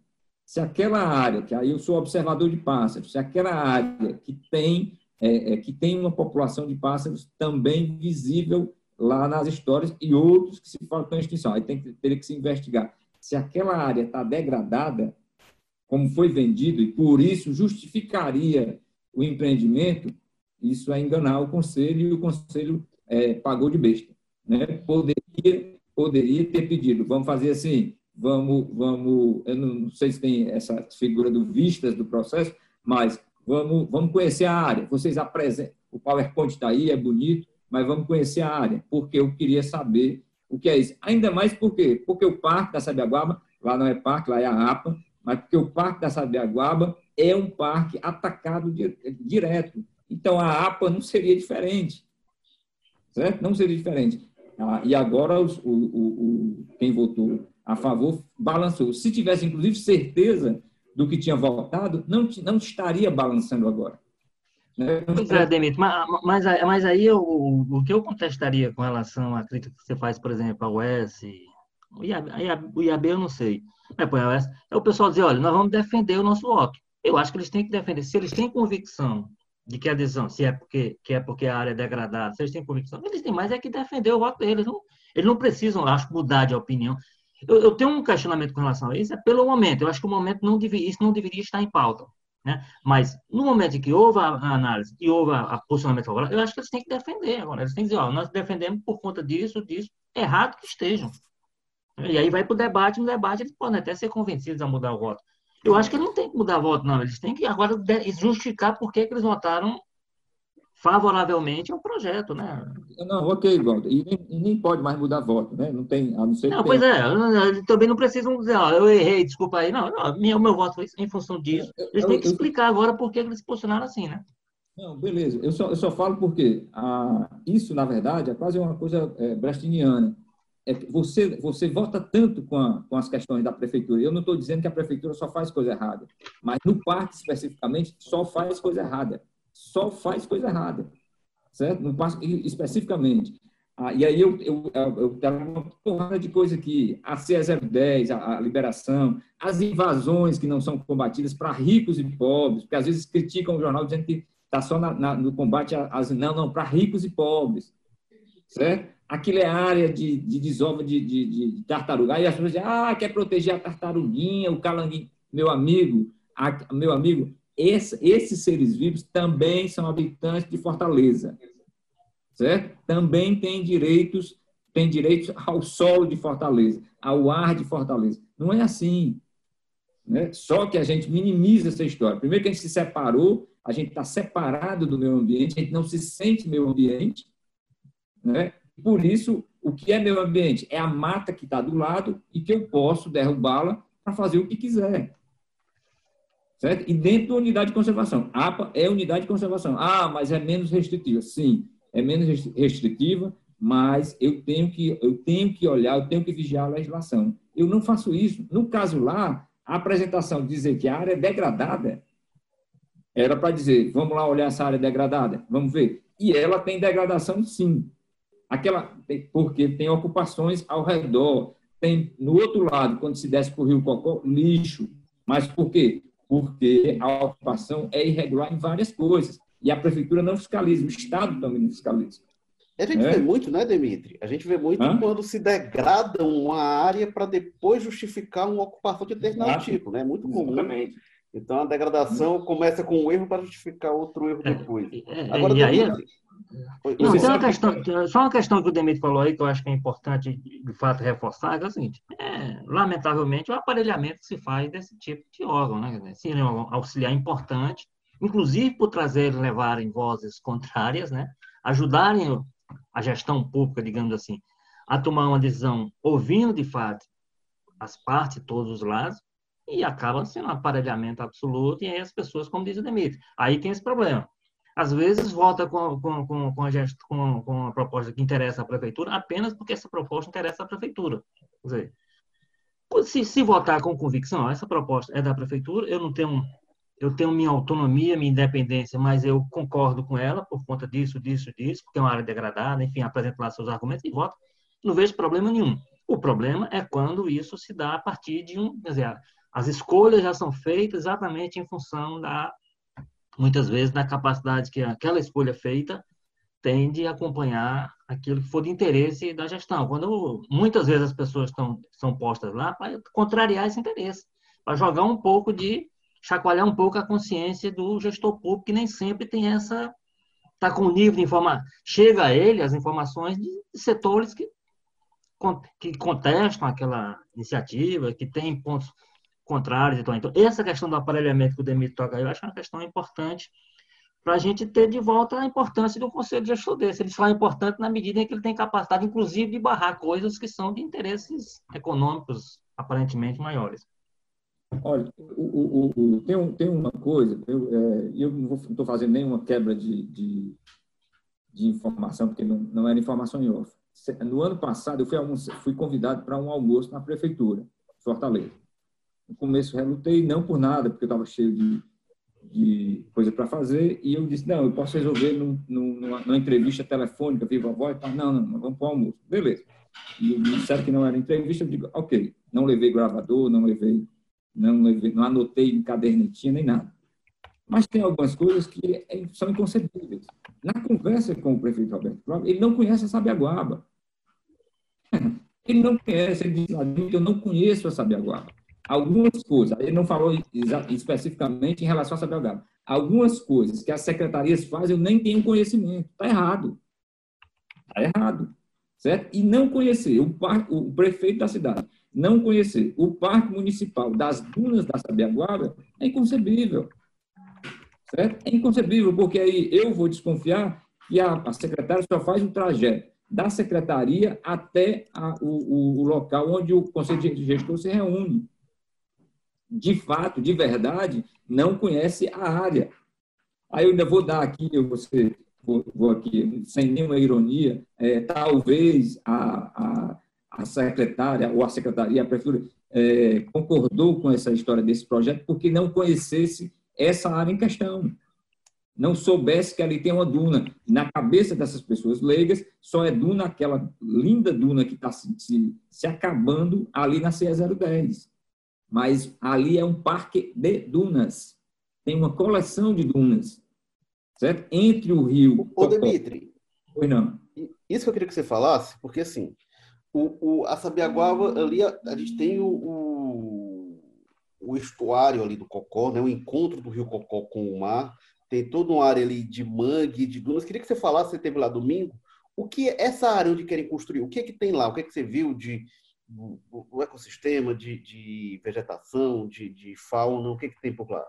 se aquela área, que aí eu sou observador de pássaros, se aquela área que tem, é, é, que tem uma população de pássaros também visível lá nas histórias e outros que se falam em extinção, aí tem teria que se investigar. Se aquela área está degradada, como foi vendido, e por isso justificaria o empreendimento, isso é enganar o conselho e o conselho é, pagou de besta. Né? Poderia, poderia ter pedido, vamos fazer assim, vamos, vamos, eu não sei se tem essa figura do vistas do processo, mas vamos, vamos conhecer a área. Vocês apresentam, o PowerPoint está aí, é bonito, mas vamos conhecer a área, porque eu queria saber o que é isso. Ainda mais por quê? Porque o Parque da Sabiaguaba, lá não é parque, lá é a APA, mas porque o Parque da Sabiaguaba é um parque atacado direto. Então, a APA não seria diferente. Certo? Não seria diferente. Ah, e agora o, o, o, quem votou a favor balançou. Se tivesse, inclusive, certeza do que tinha votado, não, não estaria balançando agora. Pois Demetrio, mas, mas, aí eu, o que eu contestaria com relação à crítica que você faz, por exemplo, ao US, o IAB, o IAB eu não sei, mas põe US, é o pessoal dizer, olha, nós vamos defender o nosso voto. Eu acho que eles têm que defender. Se eles têm convicção de que a adesão, se é porque, que é porque a área é degradada, se eles têm convicção, eles têm mais é que defender o voto deles. Não, eles não precisam, acho, mudar de opinião. Eu, eu, tenho um questionamento com relação a isso, é pelo momento. Eu acho que o momento não deveria, isso não deveria estar em pauta. Né? Mas, no momento em que houve a análise e houve a, a posicionamento favorável, eu acho que eles têm que defender agora. Eles têm que dizer, ó, nós defendemos por conta disso, disso, errado que estejam. E aí vai para o debate, no debate eles podem até ser convencidos a mudar o voto. Eu acho que não têm que mudar o voto, não. Eles têm que agora justificar por que, eles votaram favoravelmente ao projeto, né? Não, ok, Walter. E nem, nem pode mais mudar voto, né? Não tem, a não ser Não, pois é, também não precisam dizer, ó, eu errei, desculpa aí. Não, não meu, meu voto foi em função disso. Eles têm que explicar agora por que eles se posicionaram assim, né? Não, beleza. Eu só, eu só falo porque ah, isso, na verdade, é quase uma coisa é, brastiniana é, você, você vota tanto com, a, com as questões da prefeitura. Eu não estou dizendo que a prefeitura só faz coisa errada, mas no parque, especificamente, só faz coisa errada. Só faz coisa errada. Certo? No parque, especificamente. Ah, e aí eu, eu, eu, eu uma porrada de coisa aqui. A CE010, a, a liberação, as invasões que não são combatidas para ricos e pobres, porque às vezes criticam o jornal dizendo que está só na, na, no combate às. Não, não, para ricos e pobres. Certo? aquilo é área de, de desova de, de, de, tartaruga. Aí as pessoas dizem, ah, quer proteger a tartaruguinha, o calanguinho. Meu amigo, a, meu amigo, esse, esses seres vivos também são habitantes de Fortaleza, certo? Também têm direitos, têm direitos ao solo de Fortaleza, ao ar de Fortaleza. Não é assim. Né? Só que a gente minimiza essa história. Primeiro que a gente se separou, a gente está separado do meio ambiente, a gente não se sente meio ambiente, né? Por isso, o que é meio ambiente? É a mata que está do lado e que eu posso derrubá-la para fazer o que quiser. Certo? E dentro da unidade de conservação. APA é unidade de conservação. Ah, mas é menos restritiva. Sim, é menos restritiva, mas eu tenho que, eu tenho que olhar, eu tenho que vigiar a legislação. Eu não faço isso. No caso lá, a apresentação dizer que a área é degradada era para dizer, vamos lá olhar essa área degradada, vamos ver. E ela tem degradação, sim. Aquela, porque tem ocupações ao redor. Tem, no outro lado, quando se desce para o Rio Cocó, lixo. Mas por quê? Porque a ocupação é irregular em várias coisas. E a prefeitura não fiscaliza, o Estado também não fiscaliza. A gente é? vê muito, né, Demitri? A gente vê muito Hã? quando se degrada uma área para depois justificar uma ocupação de determinado Exato. tipo, né? É muito comum. Exatamente. Então a degradação começa com um erro para justificar outro erro é, depois. É, Agora, e aí, não, tem uma questão, só uma questão que o Demetrio falou aí, que eu acho que é importante, de fato, reforçar, que é o seguinte, é, lamentavelmente, o aparelhamento se faz desse tipo de órgão, né? Se é um auxiliar importante, inclusive por trazer, levarem vozes contrárias, né? Ajudarem a gestão pública, digamos assim, a tomar uma decisão ouvindo, de fato, as partes, todos os lados, e acaba sendo um aparelhamento absoluto, e aí as pessoas, como diz o Demetrio, aí tem esse problema às vezes vota com, com, com, a, gest, com, com a proposta que interessa à prefeitura apenas porque essa proposta interessa à prefeitura. Quer dizer, se, se votar com convicção, essa proposta é da prefeitura, eu não tenho, eu tenho minha autonomia, minha independência, mas eu concordo com ela por conta disso, disso, disso, porque é uma área degradada, enfim, apresento lá seus argumentos e voto, não vejo problema nenhum. O problema é quando isso se dá a partir de um, quer dizer, as escolhas já são feitas exatamente em função da muitas vezes na capacidade que aquela escolha feita tem de acompanhar aquilo que for de interesse da gestão. Quando muitas vezes as pessoas estão são postas lá para contrariar esse interesse, para jogar um pouco de chacoalhar um pouco a consciência do gestor público que nem sempre tem essa está com nível de informação. Chega a ele as informações de setores que, que contestam aquela iniciativa, que tem pontos contrários. Então, então essa questão do aparelhamento que o Demetrio toca eu acho uma questão importante para a gente ter de volta a importância do Conselho de Gestor desse. Ele só é importante na medida em que ele tem capacidade, inclusive, de barrar coisas que são de interesses econômicos aparentemente maiores. Olha, o, o, o, tem, um, tem uma coisa, eu, é, eu não estou fazendo nenhuma quebra de, de, de, informação, porque não, não era informação em off. No ano passado, eu fui, fui convidado para um almoço na prefeitura, Fortaleza. No começo, relutei, não por nada, porque eu estava cheio de, de coisa para fazer, e eu disse, não, eu posso resolver num, numa, numa, entrevista telefônica, viva a voz, não, não, não, vamos para o almoço. Beleza. E me disseram que não era entrevista, eu digo, ok, não levei gravador, não levei não, não anotei em cadernetinha nem nada. Mas tem algumas coisas que é, são inconcebíveis. Na conversa com o prefeito Roberto Cláudio, ele não conhece a Sabiaguaba. [laughs] Ele não conhece, ele que eu não conheço a Sabiaguaba. Algumas coisas, ele não falou especificamente em relação a Sabiaguaba. Algumas coisas que as secretarias fazem, eu nem tenho conhecimento. Está errado. Está errado. Certo? E não conhecer o, o prefeito da cidade não conhecer o Parque Municipal das Dunas da Sabiaguara é inconcebível. Certo? É inconcebível, porque aí eu vou desconfiar que a, a secretária só faz o trajeto da secretaria até a, o, o, local onde o Conselho de Gestor se reúne. De fato, de verdade, não conhece a área. Aí eu ainda vou dar aqui, eu vou, ser, vou, vou aqui, sem nenhuma ironia, é, talvez a, a a secretária ou a secretaria, a prefeitura, é, concordou com essa história desse projeto porque não conhecesse essa área em questão. Não soubesse que ali tem uma duna. Na cabeça dessas pessoas leigas, só é duna aquela linda duna que está se, se, se, acabando ali na CE 010. Mas ali é um parque de dunas. Tem uma coleção de dunas. Certo? Entre o rio. Ô, Dimitri. Oi, não. Isso que eu queria que você falasse, porque assim, o, o, a Sabiaguaba, ali a, a gente tem o, o, o, estuário ali do Cocó, né? o encontro do rio Cocó com o mar, tem toda uma área ali de mangue, de dunas. Queria que você falasse, você teve lá domingo, o que é essa área onde querem construir, o que é que tem lá, o que é que você viu de do, ecossistema, de, de vegetação, de, de, fauna, o que é que tem por lá?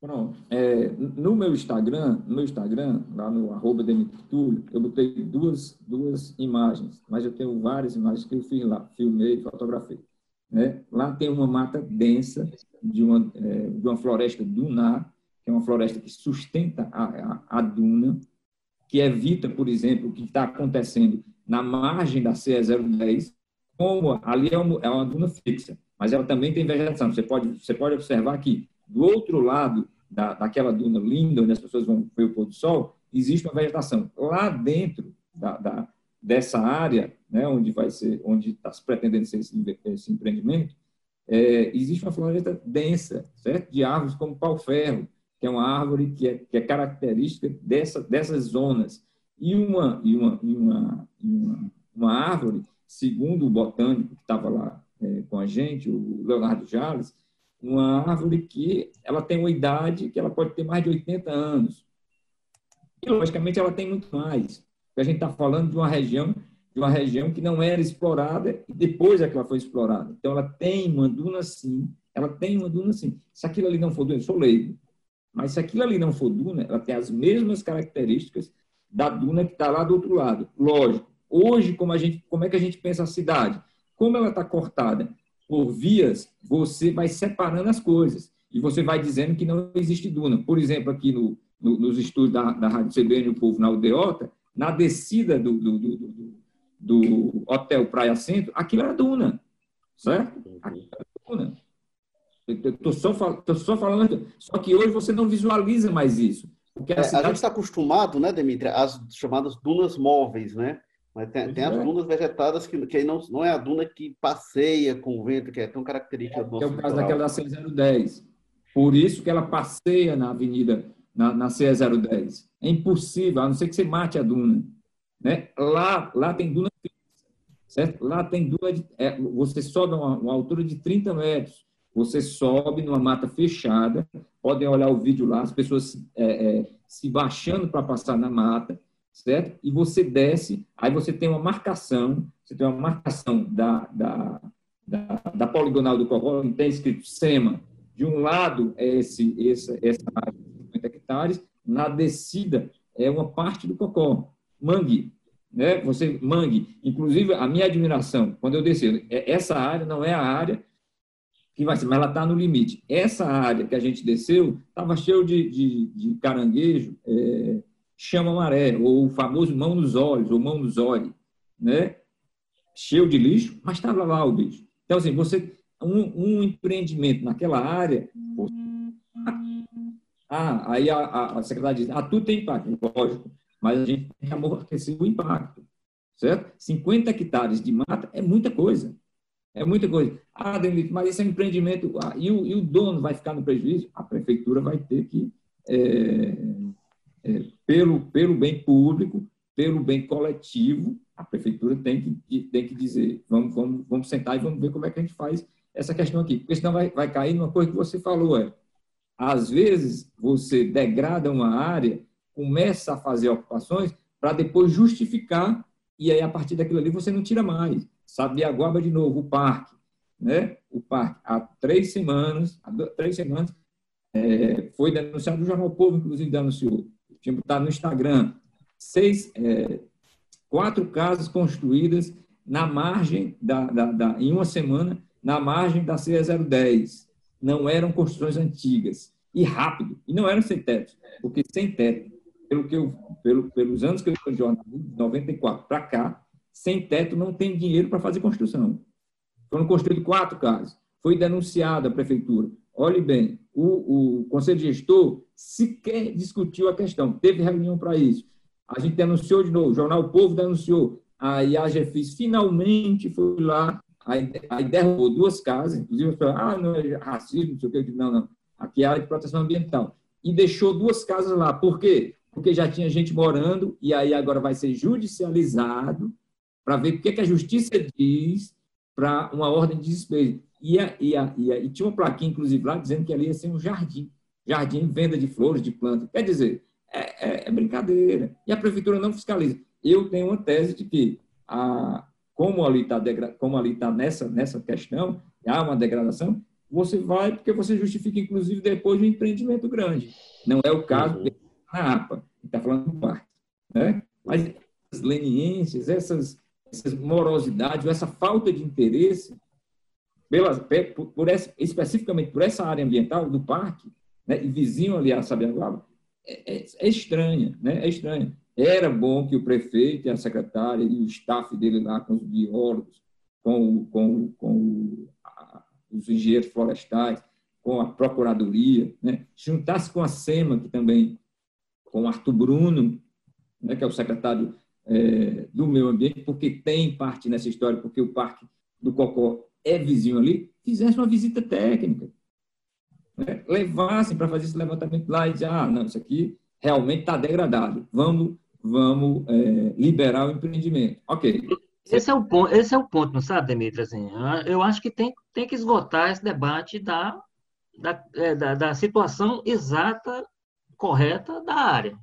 Pronto. É, no meu Instagram, no meu Instagram, lá no arroba Túlio, eu botei duas, duas imagens, mas eu tenho várias imagens que eu fiz lá, filmei, fotografei. Né? Lá tem uma mata densa de uma, é, de uma floresta dunar, que é uma floresta que sustenta a, a, a duna, que evita, por exemplo, o que está acontecendo na margem da CE 010, como ali é uma, é uma duna fixa, mas ela também tem vegetação. Você pode, você pode observar aqui, do outro lado da, daquela duna linda, onde as pessoas vão ver o pôr do sol, existe uma vegetação. Lá dentro da, da dessa área, né, onde vai ser, onde está se pretendendo ser esse, esse empreendimento, é, existe uma floresta densa, certo? De árvores como pau-ferro, que é uma árvore que é, que é característica dessa, dessas zonas. E uma, e uma, e uma, uma, uma árvore, segundo o botânico que estava lá é, com a gente, o Leonardo Jales, uma árvore que ela tem uma idade que ela pode ter mais de 80 anos. E, logicamente, ela tem muito mais. a gente está falando de uma região de uma região que não era explorada e depois é que ela foi explorada. Então, ela tem uma duna sim, ela tem uma duna sim. Se aquilo ali não for duna, eu sou leigo, mas se aquilo ali não for duna, ela tem as mesmas características da duna que está lá do outro lado. Lógico, hoje, como, a gente, como é que a gente pensa a cidade? Como ela está cortada por vias, você vai separando as coisas e você vai dizendo que não existe duna. Por exemplo, aqui no, no, nos estudos da, da Rádio CBN, o povo na Aldeota, na descida do, do, do, do, Hotel Praia Centro, aquilo era duna, certo? Aquilo era duna. Estou só, tô só falando, só que hoje você não visualiza mais isso. Porque a, é, cidade... a gente está acostumado, né, Demetria, às chamadas dunas móveis, né? Mas tem, tem as é. dunas vegetadas que, que não, não é a duna que passeia com o vento, que é tão característica do nosso É o caso daquela da C010. Por isso que ela passeia na avenida, na, na C010. É impossível, a não ser que você mate a duna. Né? Lá, lá tem duna certo? Lá tem duna de, é, você sobe a uma, uma, altura de 30 metros. Você sobe numa mata fechada, podem olhar o vídeo lá, as pessoas é, é, se baixando para passar na mata, certo? E você desce, aí você tem uma marcação, você tem uma marcação da, da, da, da poligonal do Cocó, que tem escrito SEMA. De um lado é esse, essa, essa área de 50 hectares, na descida é uma parte do Cocó. Mangue, né? Você mangue. Inclusive, a minha admiração, quando eu desci, é, essa área não é a área que vai ser, mas ela está no limite. Essa área que a gente desceu estava cheio de, de, de caranguejo, é, chama maré, ou o famoso mão nos olhos, ou mão nos olhos, né? Cheio de lixo, mas estava lá o bicho. Então, assim, você, um, um empreendimento naquela área, ah, aí a, a secretária diz, ah, tudo tem impacto, lógico, mas a gente tem que amortecer o impacto, certo? 50 hectares de mata é muita coisa, é muita coisa. Ah, Denilito, mas esse é um empreendimento, ah, e, o, e, o, dono vai ficar no prejuízo? A prefeitura vai ter que, é, pelo, pelo bem público, pelo bem coletivo, a prefeitura tem que, tem que dizer, vamos, vamos, vamos sentar e vamos ver como é que a gente faz essa questão aqui, porque senão vai, vai cair numa coisa que você falou, é, às vezes você degrada uma área, começa a fazer ocupações para depois justificar e aí a partir daquilo ali você não tira mais. Sabiaguaba de novo, o parque, né? O parque há três semanas, há três semanas é, foi denunciado no Jornal Povo, inclusive denunciou. Tinha botado no Instagram seis, é, quatro casas construídas na margem da, da, da, em uma semana na margem da CE 010 não eram construções antigas e rápido, e não eram sem teto, porque sem teto, pelo que eu, pelo, pelos anos que eu estou de jornalismo, de 94 para cá, sem teto não tem dinheiro para fazer construção. Foram construídos quatro casas. Foi denunciada a prefeitura. Olhe bem, o, o conselho gestor sequer discutiu a questão, teve reunião para isso. A gente denunciou de novo, o jornal o Povo denunciou. A IAGFIS finalmente foi lá Aí, aí derrubou duas casas, inclusive, falou, ah, não é racismo, não sei o que. Não, não. Aqui é área de proteção ambiental. E deixou duas casas lá. Por quê? Porque já tinha gente morando e aí agora vai ser judicializado para ver o que, que a justiça diz para uma ordem de despejo. E, a, e, a, e, a, e, tinha uma plaquinha, inclusive, lá dizendo que ali ia ser um jardim. Jardim, venda de flores, de plantas. Quer dizer, é, é, é brincadeira. E a prefeitura não fiscaliza. Eu tenho uma tese de que a, como ali está está nessa nessa questão, há uma degradação, você vai porque você justifica inclusive depois de um empreendimento grande. Não é o caso uhum. na APA, está falando do parque, né? Mas essas leniências, essas, essas morosidades, essa falta de interesse pela, por, essa, especificamente por essa área ambiental do parque, né, e vizinho ali a Sabiaguaba, é, é, é estranha, né? É estranha. Era bom que o prefeito e a secretária e o staff dele lá, com os biólogos, com, com, com a, os engenheiros florestais, com a procuradoria, né? juntasse com a SEMA, que também, com o Arthur Bruno, né, que é o secretário é, do meio ambiente, porque tem parte nessa história, porque o Parque do Cocó é vizinho ali, fizesse uma visita técnica. Né? Levassem para fazer esse levantamento lá e dizer, ah, não, isso aqui realmente está degradado, vamos vamos é, liberar o empreendimento. Ok. Esse é o ponto, esse é o ponto, não sabe, Demetrio? Assim, eu acho que tem, tem que esgotar esse debate da, da, é, da, da situação exata, correta da área.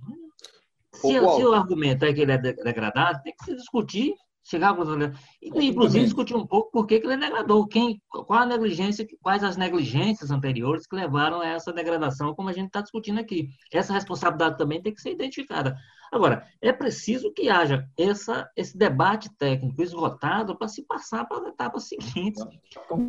Se, se, o argumento é que ele é degradado, tem que se discutir chegar a inclusive discutir um pouco por que, ele degradou, quem, qual a negligência, quais as negligências anteriores que levaram a essa degradação, como a gente está discutindo aqui. Essa responsabilidade também tem que ser identificada. Agora, é preciso que haja essa, esse debate técnico esgotado para se passar para as etapas seguintes.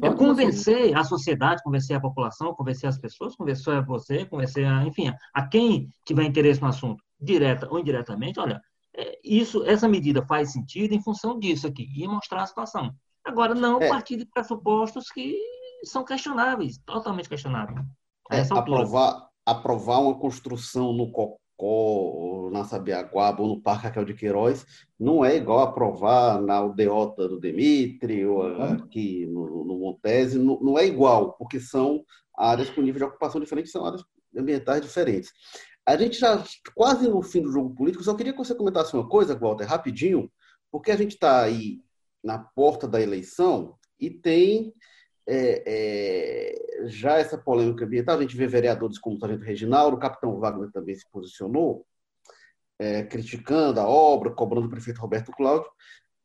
É convencer a sociedade, convencer a população, convencer as pessoas, convencer a você, convencer, a, enfim, a quem tiver interesse no assunto, direta ou indiretamente, olha, é, isso, essa medida faz sentido em função disso aqui, e mostrar a situação. Agora, não é. partir de pressupostos que são questionáveis, totalmente questionáveis. É, aprovar, aprovar uma construção no Cocó, ou na Sabiaguaba, ou no Parque Raquel de Queiroz, não é igual aprovar na aldeota do Demitri, ou uhum. aqui no, no Montese, não, não é igual, porque são áreas com nível de ocupação diferente, são áreas ambientais diferentes. A gente já quase no fim do jogo político, só queria que você comentasse uma coisa, Walter, rapidinho, porque a gente está aí na porta da eleição e tem é, é, já essa polêmica ambiental, a gente vê vereadores como o Sargento Reginaldo, o capitão Wagner também se posicionou, é, criticando a obra, cobrando o prefeito Roberto Cláudio.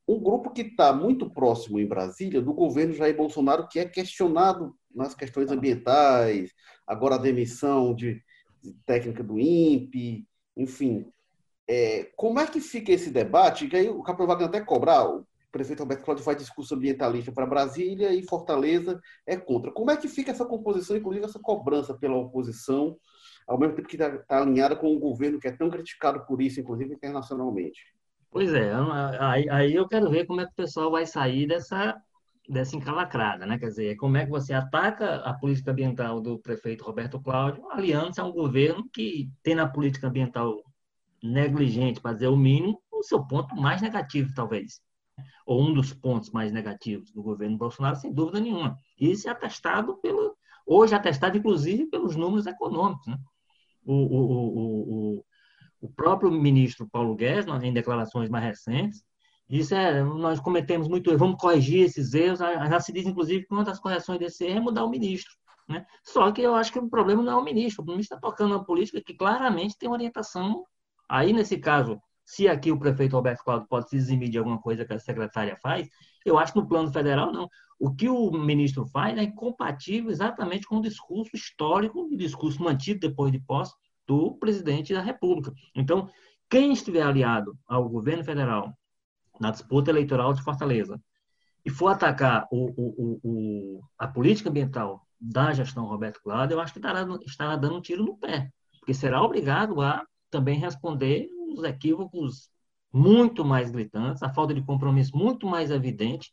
Um grupo que está muito próximo em Brasília do governo Jair Bolsonaro, que é questionado nas questões ambientais, agora a demissão de, de técnica do INPE, enfim. É, como é que fica esse debate? Que aí o capitão Wagner até cobrar, o prefeito Roberto Cláudio faz discurso ambientalista para Brasília e Fortaleza é contra. Como é que fica essa composição, inclusive essa cobrança pela oposição, ao mesmo tempo que está tá alinhada com o governo que é tão criticado por isso, inclusive internacionalmente? Pois é, aí, aí eu quero ver como é que o pessoal vai sair dessa, dessa encalacrada, né? Quer dizer, como é que você ataca a política ambiental do prefeito Roberto Cláudio, aliando-se a um governo que tem na política ambiental negligente, para dizer o mínimo, o seu ponto mais negativo, talvez ou um dos pontos mais negativos do governo Bolsonaro, sem dúvida nenhuma. Isso é atestado pelo, hoje é atestado, inclusive, pelos números econômicos. Né? O, o, o, o, próprio ministro Paulo Guedes, em declarações mais recentes, disse é, nós cometemos muito erro, vamos corrigir esses erros. Já se diz, inclusive, que uma das correções desse erro é mudar o ministro. Né? Só que eu acho que o problema não é o ministro. O ministro está tocando uma política que claramente tem orientação. Aí, nesse caso, se aqui o prefeito Roberto Cláudio pode se eximir de alguma coisa que a secretária faz, eu acho que no plano federal não. O que o ministro faz é incompatível exatamente com o discurso histórico e discurso mantido depois de posse do presidente da República. Então, quem estiver aliado ao governo federal na disputa eleitoral de Fortaleza e for atacar o, o, o, a política ambiental da gestão Roberto Cláudio, eu acho que estará, estará dando um tiro no pé, porque será obrigado a também responder os equívocos muito mais gritantes, a falta de compromisso muito mais evidente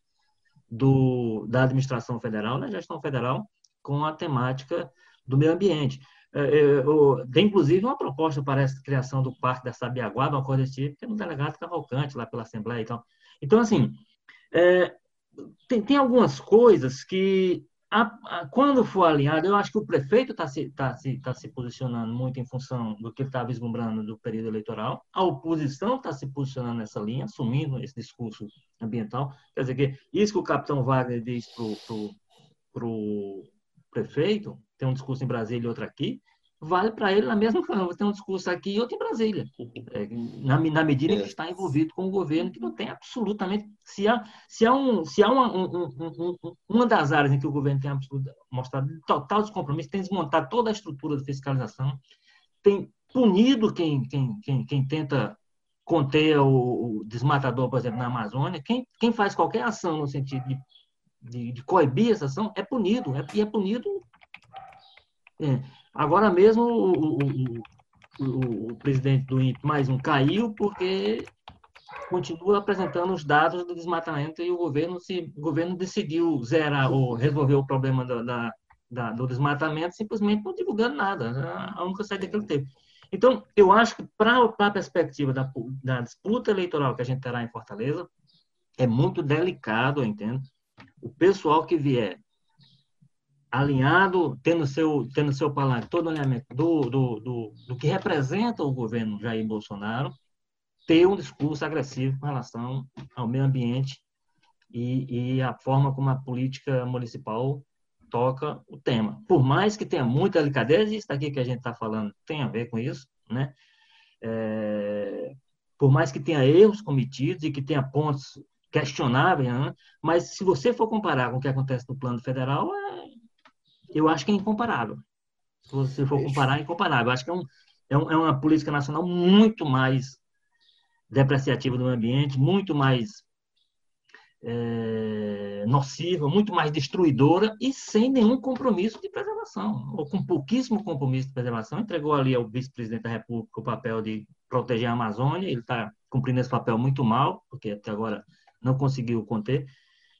do, da administração federal, da gestão federal, com a temática do meio ambiente. É, é, tem, inclusive, uma proposta para essa criação do Parque da Sabiaguaba, uma coisa desse tipo, que é no delegado Cavalcante, lá pela Assembleia e tal. Então, assim, é, tem, tem algumas coisas que a, a, quando for alinhado, eu acho que o prefeito está se, tá se, tá se posicionando muito em função do que ele está vislumbrando do período eleitoral, a oposição está se posicionando nessa linha, assumindo esse discurso ambiental. Quer dizer, que isso que o capitão Wagner diz para o prefeito, tem um discurso em Brasília e outro aqui, vale para ele na mesma câmara. Tem um discurso aqui e outro em Brasília. É, na, na, medida em que é. está envolvido com o governo, que não tem absolutamente. Se há, se há, um, se há uma, um, um, uma das áreas em que o governo tem mostrado total descompromisso, tem desmontado toda a estrutura de fiscalização, tem punido quem, quem, quem, quem tenta conter o, o, desmatador, por exemplo, na Amazônia, quem, quem faz qualquer ação no sentido de, de, de coibir essa ação é punido, é, e é punido. É, Agora mesmo o, o, o, o presidente do INPE, mais um, caiu porque continua apresentando os dados do desmatamento e o governo, se, o governo decidiu zerar ou resolver o problema da, da, da, do desmatamento simplesmente não divulgando nada. A única saída que ele teve. Então, eu acho que para a perspectiva da, da disputa eleitoral que a gente terá em Fortaleza, é muito delicado, eu entendo. O pessoal que vier alinhado, tendo seu, tendo seu palanque, todo alinhamento do, do, do, do, que representa o governo Jair Bolsonaro, ter um discurso agressivo com relação ao meio ambiente e, e a forma como a política municipal toca o tema. Por mais que tenha muita delicadeza, isso daqui que a gente está falando tem a ver com isso, né? É, por mais que tenha erros cometidos e que tenha pontos questionáveis, né? mas se você for comparar com o que acontece no plano federal, é, eu acho que é incomparável. Se você for comparar, é incomparável. Eu acho que é, um, é, um, é uma política nacional muito mais depreciativa do meio ambiente, muito mais é, nociva, muito mais destruidora e sem nenhum compromisso de preservação, ou com pouquíssimo compromisso de preservação. Entregou ali ao vice-presidente da República o papel de proteger a Amazônia, ele está cumprindo esse papel muito mal, porque até agora não conseguiu conter.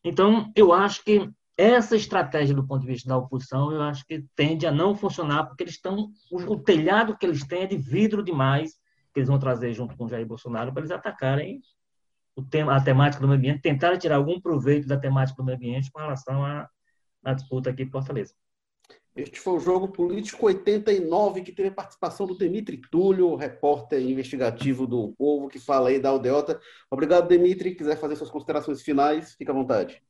Então, eu acho que essa estratégia, do ponto de vista da oposição, eu acho que tende a não funcionar, porque eles estão. O, telhado que eles têm é de vidro demais, que eles vão trazer junto com o Jair Bolsonaro, para eles atacarem o tema, a temática do meio ambiente, tentar tirar algum proveito da temática do meio ambiente com relação à, à disputa aqui em Fortaleza. Este foi o Jogo Político 89, que teve a participação do Demitri Túlio, repórter investigativo do Povo, que fala aí da Aldeota. Obrigado, Demitri. Quiser fazer suas considerações finais, fica à vontade.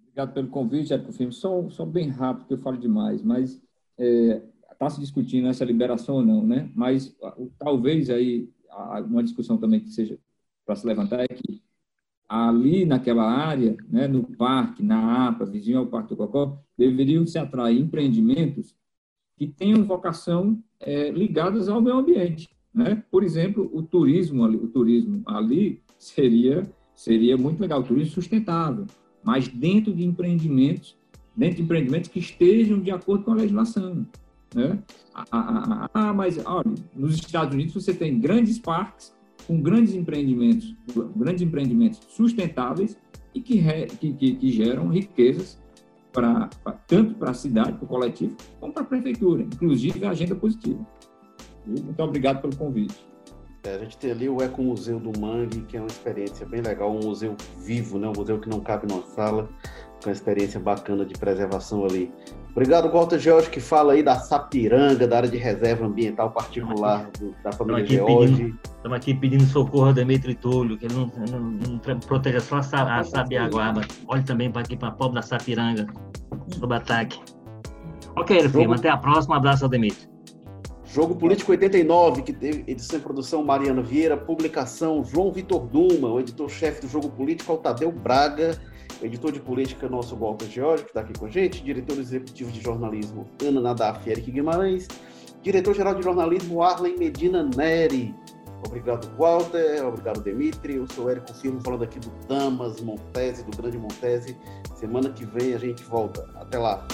Obrigado pelo convite, Érico Filme. Só, só bem rápido, que eu falo demais, mas está é, tá se discutindo essa liberação ou não, né? Mas talvez aí uma discussão também que seja para se levantar é que ali naquela área, né, no parque, na APA, vizinho ao Parque do Cocó, deveriam se atrair empreendimentos que tenham vocação é, ligadas ao meio ambiente. Né? Por exemplo, o turismo ali, o turismo ali seria seria muito legal, o turismo sustentável, mas dentro de empreendimentos, dentro de empreendimentos que estejam de acordo com a legislação. Né? Ah, ah, ah, ah mas olha, nos Estados Unidos você tem grandes parques com grandes empreendimentos, grandes empreendimentos sustentáveis e que, que, que, que geram riquezas para tanto para a cidade, para o coletivo, como para a prefeitura, inclusive a agenda positiva. Muito obrigado pelo convite. É, a gente tem ali o Ecomuseu do Mangue, que é uma experiência bem legal, um museu vivo, né? um museu que não cabe numa sala, com uma experiência bacana de preservação ali. Obrigado, Walter George, que fala aí da Sapiranga, da área de reserva ambiental particular do, da família George. Estamos aqui pedindo socorro a Demetrio Túlio, que ele não, não, não proteja só a, a Sabiaguaba. Olhe também para aqui para a pobre da Sapiranga, sob ataque. Ok, Jogo... até a próxima. Um abraço ao Demetrio. Jogo Político 89, que teve edição e produção Mariana Vieira, publicação João Vitor Duma, o editor-chefe do Jogo Político, Altadeu Braga, editor de política nosso Walter George, que está aqui com a gente, diretor executivo de jornalismo Ana Nadaf Eric Guimarães, diretor-geral de jornalismo Arlen Medina Neri. Obrigado, Walter. Obrigado, Demitri. Eu sou Érico Firmo, falando aqui do Damas Montese, do Grande Montese. Semana que vem a gente volta. Até lá.